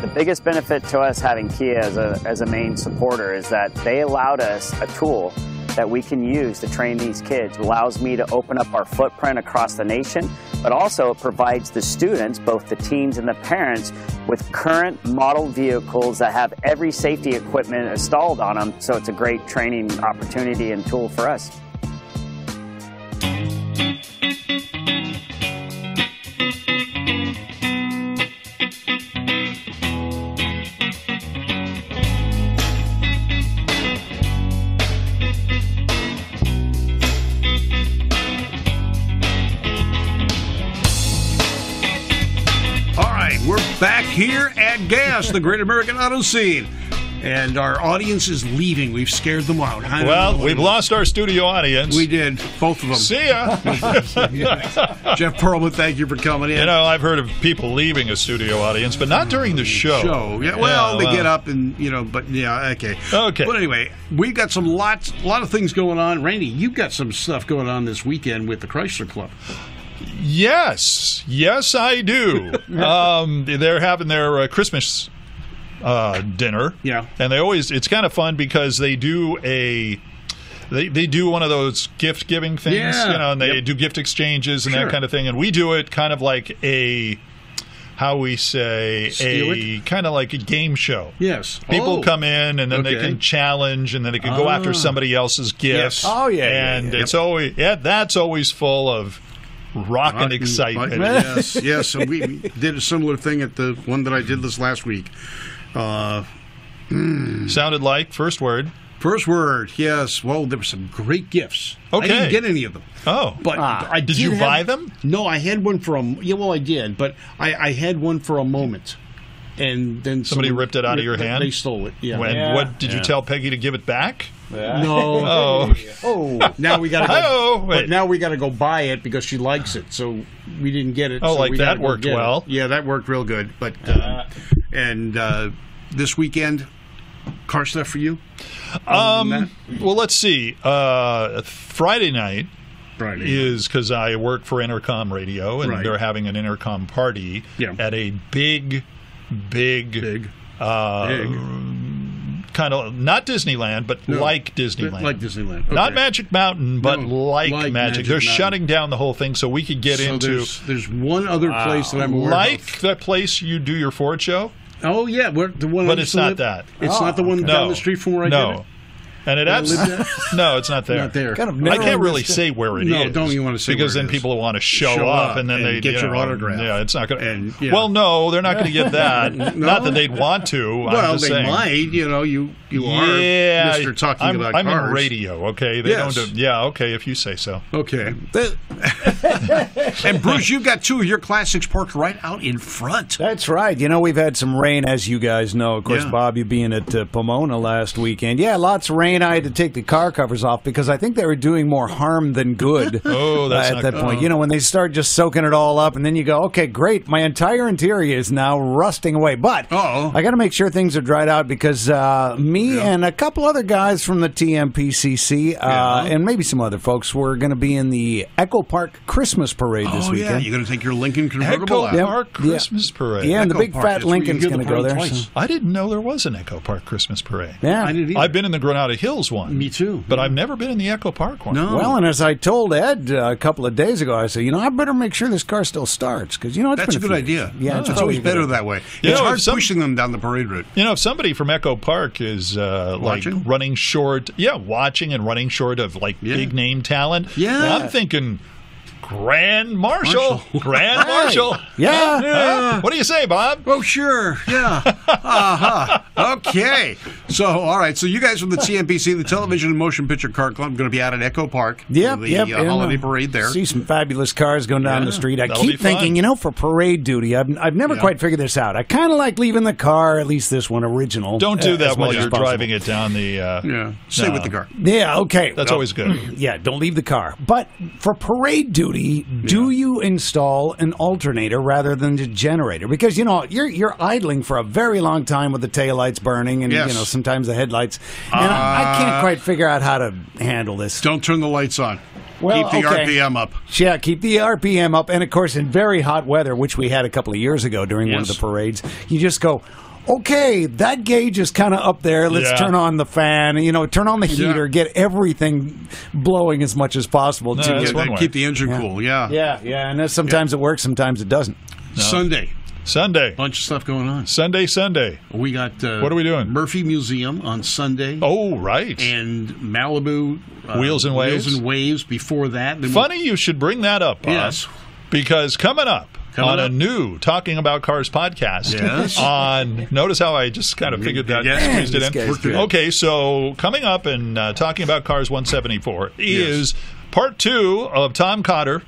The biggest benefit to us having Kia as a, as a main supporter is that they allowed us a tool that we can use to train these kids. It allows me to open up our footprint across the nation, but also it provides the students, both the teens and the parents, with current model vehicles that have every safety equipment installed on them. So it's a great training opportunity and tool for us. Here at Gas, the Great American Auto Scene. And our audience is leaving. We've scared them out. Well, we've lost our studio audience. We did, both of them. See ya. Jeff Perlman, thank you for coming in. You know, I've heard of people leaving a studio audience, but not during the show. show. Yeah, well, they well. get up and you know, but yeah, okay, okay. But anyway, we've got some lots, a lot of things going on. Randy, you've got some stuff going on this weekend with the Chrysler Club. Yes, yes, I do. um, they're having their uh, Christmas uh, dinner. Yeah, and they always it's kind of fun because they do a. They, they do one of those gift giving things, Yeah. you know, and they Yep. do gift exchanges and Sure. that kind of thing. And we do it kind of like a, how we say, Steal a kind of like a game show. Yes, People Oh. come in and then they can challenge and then they can go after Ah. somebody else's gifts. Yes. Oh, yeah, yeah, And yeah. it's always yeah, that's always full of rock and excitement. yes, yes. And we did a similar thing at the one that I did this last week. Uh, Sounded like first word. First word, yes. Well, there were some great gifts. I Okay. didn't get any of them. Oh, but I Did you have- buy them? No, I had one for a. Yeah, well, I did, but I, I had one for a moment, and then Somebody someone- ripped it out of your hand. They stole it. Yeah. When, What did you tell Peggy to give it back? No. Oh. Oh. Now we got to Oh, go. wait. But now we got to go buy it because she likes it. So we didn't get it. Oh, so like we that go worked get it. well. Yeah, that worked real good. But um, and uh, this weekend, car stuff for you. Um, well, let's see. Uh, Friday night Friday is because I work for Entercom Radio, and Right. they're having an Entercom party Yeah. at a big, big, big, uh, kind of not Disneyland, but No. like Disneyland, Like Disneyland. Not Magic Mountain, but No, like, like Magic. Magic They're Mountain. shutting down the whole thing, so we could get So into there's, there's one other place that I'm aware like of. the place you do your Ford show. Oh yeah, where, the one. I But used it's not live- that. It's not the oh, one No. down the street from where I no. did it. And it absolutely I abs- lived at? no, it's not there. Not there. Kind of I can't really say where it is. No, don't you wanna say because where it then is. people want to show, Show up, up and then and they get you your autograph. Yeah, it's not going. to yeah. Well, no, they're not going to get that. No? Not that they'd want to. I'm Well, just they saying. might. You know, you you are yeah, Mister talking I'm, about I'm cars. in radio. Okay, they Yes. don't. Do, yeah, okay, if you say so. Okay. and Bruce, you've got two of your classics parked right out in front. That's right. You know, we've had some rain, as you guys know. Of course, Yeah. Bob, you being at uh, Pomona last weekend. Yeah, lots of rain. I had to take the car covers off because I think they were doing more harm than good Oh, that's uh, not at that good. point. You know, when they start just soaking it all up, and then you go, okay, great. My entire interior is now rusting away. But I got to make sure things are dried out because uh, me and a couple other guys from the TMPCC uh, and maybe some other folks were going to be in the Echo Park Christmas Parade this Oh weekend. yeah, you're going to take your Lincoln convertible Echo out. Park Yeah. Christmas Parade. Yeah, and the big Park, fat that's where Lincoln's going to go there. so- I didn't know there was an Echo Park Christmas parade. Yeah. I didn't either. I've been in the Granada Hills one. Me too. But I've never been in the Echo Park one. No. Well, and as I told Ed uh, a couple of days ago, I said, you know, I better make sure this car still starts because you know it's That's a been good few- idea. Yeah, it's, probably always a good better that way. You it's know, hard some- pushing them down the parade route. You know, if somebody from Echo Park is uh, like running short, yeah, watching and running short of like big name talent, Yeah. I'm thinking Grand Marshal, Grand Hey. Marshal. Yeah. Huh? What do you say, Bob? Oh, sure. Yeah. uh-huh. Okay. So, all right. So, you guys from the TMPC, the Television and Motion Picture Car Club, are going to be out at Echo Park. Yep, for the yep. uh, holiday uh, parade there. See some fabulous cars going down Yeah, the street. I that'll keep thinking, you know, for parade duty, I've, I've never Yeah. quite figured this out. I kind of like leaving the car, at least this one original. Don't do uh, that as while you're driving it down the. Uh, yeah, stay with the car. Yeah, okay. That's Well, always good. Yeah, don't leave the car. But for parade duty, do you install an alternator rather than a generator? Because you know you're you're idling for a very long time with the taillights burning, and Yes. you know sometimes the headlights. And I, I Uh, can't quite figure out how to handle this. Don't turn the lights on. Well, Keep the okay. RPM up. Yeah, keep the RPM up, and of course, in very hot weather, which we had a couple of years ago during one of the parades, you just go. Okay, that gauge is kind of up there. Let's Yeah. turn on the fan. You know, turn on the Yeah. heater. Get everything blowing as much as possible. No, to that's Yeah, one way. keep the engine Yeah. cool. Yeah. yeah, yeah, and then sometimes it works, sometimes it doesn't. Sunday. Sunday, Bunch of stuff going on. Sunday, Sunday. We got uh, What are we doing? Murphy Museum on Sunday. Oh, right. and Malibu uh, Wheels and Waves? Wheels and Waves before that. Then we- Funny you should bring that up, Bob, Yes. because coming up Coming on a new Talking About Cars podcast Yes. on notice how I just kind of figured that Yes. squeezed it in. Okay, so coming up and uh, Talking About Cars 174 is part two of Tom Cotter.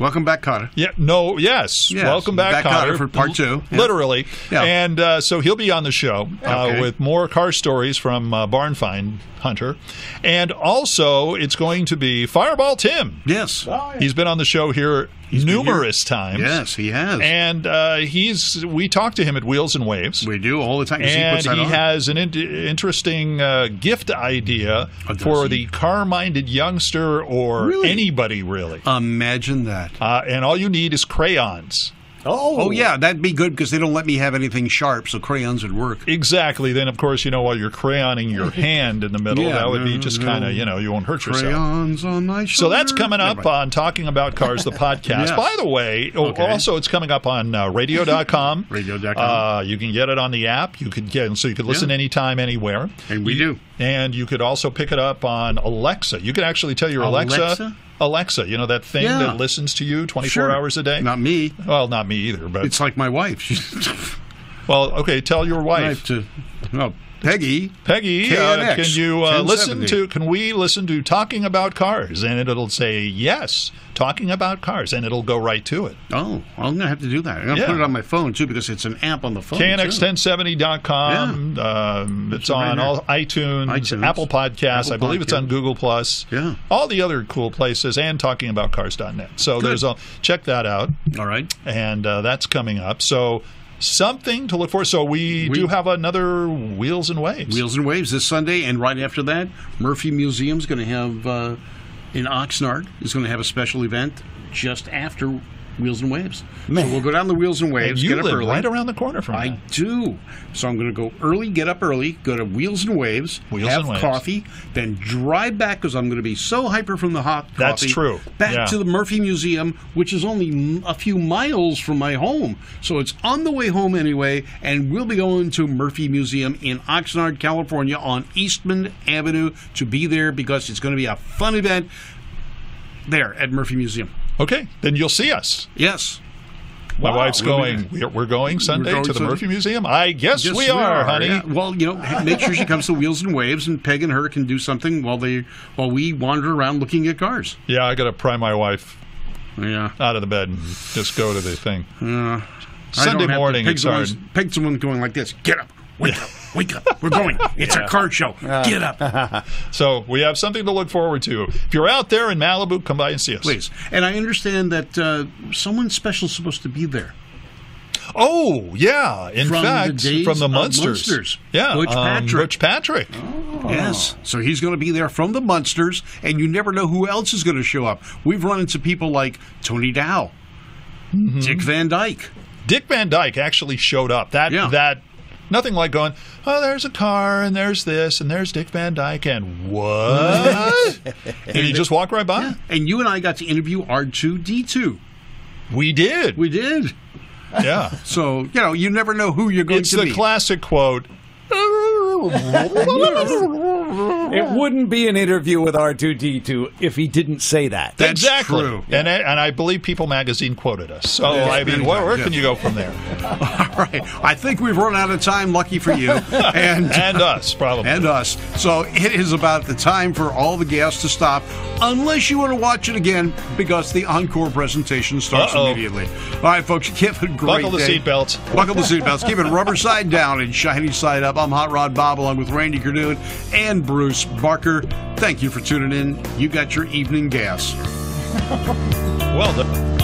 Welcome back, Cotter. Yeah, no, yes. Yes, Welcome back, back Cotter. Cotter for part two. Yeah. Literally. Yeah. And uh, so he'll be on the show uh, Okay. with more car stories from uh, Barn Find Hunter. And also, it's going to be Fireball Tim. Yes. He's been on the show here numerous times. Yes, he has. And uh, he's we talked to him at Wheels and Waves. we do all the time. he And he on. has an in- interesting uh, gift idea Oh, for he? the car-minded youngster or Really? anybody really. Imagine that. Uh, and all you need is crayons. Oh, Oh yeah, that'd be good because they don't let me have anything sharp, so crayons would work. Exactly. Then, of course, you know, while you're crayoning your hand in the middle, Yeah, that would be just no. kind of, you know, you won't hurt yourself. Crayons on my So that's coming up on Talking About Cars, the podcast. Yes. By the way, oh, Okay. also it's coming up on uh, radio.com. Radio.com. Uh, you can get it on the app. You could get so you could listen Yeah. anytime, anywhere. and we do. And you could also pick it up on Alexa. You could actually tell your Alexa, Alexa? Alexa, you know that thing Yeah. that listens to you 24 Sure. hours a day? Not me. well, not me either, but It's like my wife. Well, okay, tell your wife. wife to no Peggy. Peggy, uh, can you uh, listen to? Can we listen to talking about cars? And it'll say yes, talking about cars, and it'll go right to it. Oh, I'm gonna have to do that. I'm gonna Yeah. put it on my phone too because it's an app on the phone. too. KNX1070.com. Um, it's right on there. all iTunes, iTunes, Apple Podcasts. I Apple believe it's on Google Plus. Yeah. all the other cool places, and talkingaboutcars.net. So Good. there's a check that out, All right. and uh, that's coming up. So something to look for. So we, We- do have another Wheels and Waves. Wheels and Waves this Sunday, and right after that, Murphy Museum's going to have uh, in Oxnard is going to have a special event just after Wheels and Waves. So we'll go down the Wheels and And Waves. you get up live early. right around the corner from I that. do. So I'm going to go early, get up early, go to Wheels and Waves, Wheels have and Waves. coffee, then drive back because I'm going to be so hyper from the hot coffee. That's true. Back Yeah. to the Murphy Museum, which is only a few miles from my home. So it's on the way home anyway, and we'll be going to Murphy Museum in Oxnard, California on Eastman Avenue to be there because it's going to be a fun event there at Murphy Museum. Okay, then you'll see us. Yes. My Wow, wife's going. We're, we're going Sunday going to the Sunday? Murphy Museum. I guess Yes, we, are, honey. yeah. Well, you know, make sure she comes to Wheels and Waves, and Peg and her can do something while they while we wander around looking at cars. Yeah, I got to pry my wife Yeah. out of the bed and just go to the thing. Uh, Sunday morning, Peg's it's the one- Peg's the one going like this. Get up. Wake up. Wake up. We're going. It's a car show. Get up. So we have something to look forward to. If you're out there in Malibu, come by and see us. Please. And I understand that uh, someone special is supposed to be there. Oh, yeah. In From the fact, days from the Munsters. Munsters. Yeah. Butch um, Patrick. Patrick. Yes. So he's going to be there from the Munsters, and you never know who else is going to show up. We've run into people like Tony Dow, Mm-hmm. Dick Van Dyke. Dick Van Dyke actually showed up. That Yeah. that Nothing like going, oh, there's a car and there's this and there's Dick Van Dyke and what? and you just walk right by. And you and I got to interview R2D2. We did. We did. Yeah. So, you know, you never know who you're going It's to meet. It's the classic quote. It wouldn't be an interview with R2D2 if he didn't say that. That's exactly. And, I, and I believe People Magazine quoted us. So, Yeah, I mean, where, where yeah. can you go from there? All right. I think we've run out of time, lucky for you. And, And us, probably. And us. So it is about the time for all the gas to stop, unless you want to watch it again, because the encore presentation starts Uh-oh. immediately. All right, folks, give it a great Buckle the day. seatbelts. Buckle the seatbelts. Keep it rubber side down and shiny side up. I'm Hot Rod Bob along with Randy Cardoon and Bruce Barker. Thank you for tuning in. You got your evening gas. Well done.